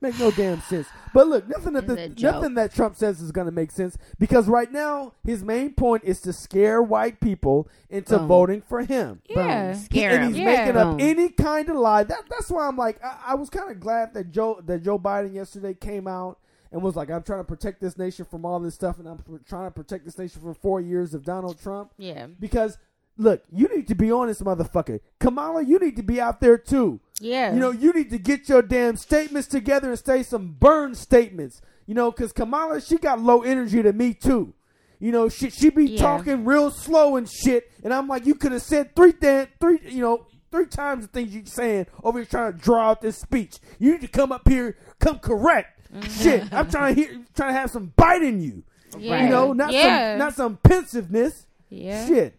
Make no damn sense. But look, nothing that the, nothing that Trump says is going to make sense because right now his main point is to scare white people into Boom. voting for him. Yeah. Scare and him. he's Yeah. making up Boom. any kind of lie. That that's why I'm like, I, I was kind of glad that Joe that Joe Biden yesterday came out and was like, I'm trying to protect this nation from all this stuff, and I'm pr- trying to protect this nation from four years of Donald Trump. Yeah. Because look, you need to be honest, motherfucker. Kamala, you need to be out there too. Yeah. You know, you need to get your damn statements together and say some burn statements. You know, because Kamala, she got low energy to me too. You know, she she be Yeah. talking real slow and shit, and I'm like, you could have said three damn three, you know, three times the things you're saying over here trying to draw out this speech. You need to come up here, come correct. Mm-hmm. Shit, I'm trying to hear, trying to have some bite in you. yeah. You know, not yeah. some not some pensiveness. yeah. Shit.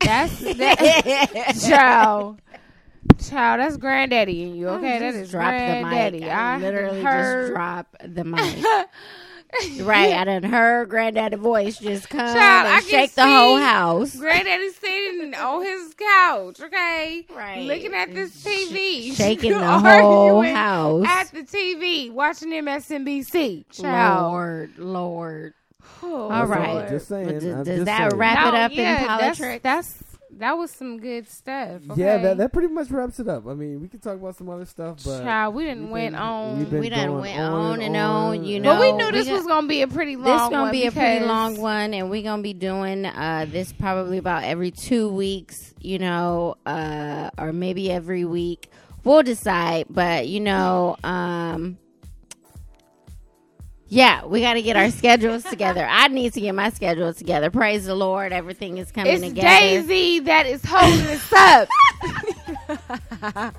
That's that. [laughs] Child. Child, that's granddaddy in you. Okay, that is Just is the granddaddy. mic. I literally just drop the mic. [laughs] right, I done heard granddaddy voice just come Child, I and can shake the whole house. Granddaddy sitting on his couch, okay, Right. looking at this TV, shaking [laughs] the whole house. at the TV, watching MSNBC. Child, Lord, Lord. Oh, All right. Lord. Just saying. But does, I'm does just that saying. wrap it oh, up yeah, in that's, politics? that's that was some good stuff. Okay? Yeah, that, that pretty much wraps it up. I mean, we could talk about some other stuff, but Child, we didn't we've went on. we've been We done went on and on, you but we know, knew we this got- was gonna be a pretty long. This gonna one be a pretty long one, and we're gonna be doing uh, this probably about every two weeks, you know, uh, or maybe every week. We'll decide, but you know, um, yeah, we got to get our schedules together. I need to get my schedule together. Praise the Lord, everything is coming It's together. Daisy that is holding us up. [laughs]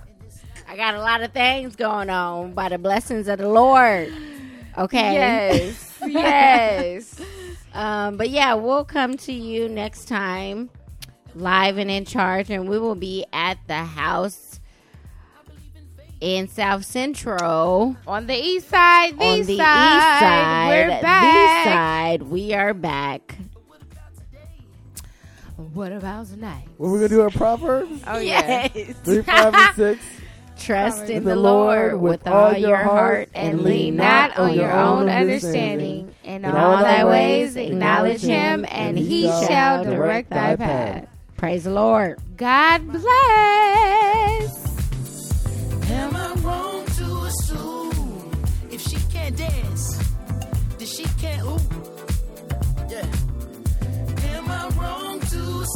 I got a lot of things going on by the blessings of the Lord. Okay. Yes, [laughs] yes. Um, but yeah, we'll come to you next time, live and in charge, and we will be at the house in South Central On the east side, the, on east the side, east side. we're The back. side, we are back. What about tonight? What we gonna do our proverbs? [laughs] Oh yeah. Yes. Three, five, and six. [laughs] Trust in the Lord with all your heart and lean not on your own understanding. In all thy ways acknowledge him, and he shall direct thy path. Praise the Lord. God bless.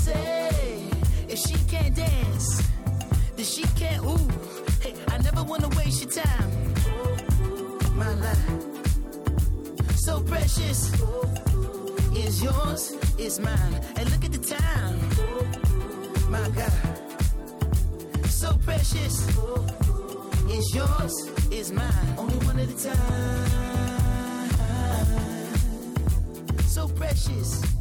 say if she can't dance, then she can't. Ooh, hey, I never wanna waste your time. My life, so precious, is yours, is mine. And look at the time, my God, so precious, is yours, is mine. Only one at a time, so precious.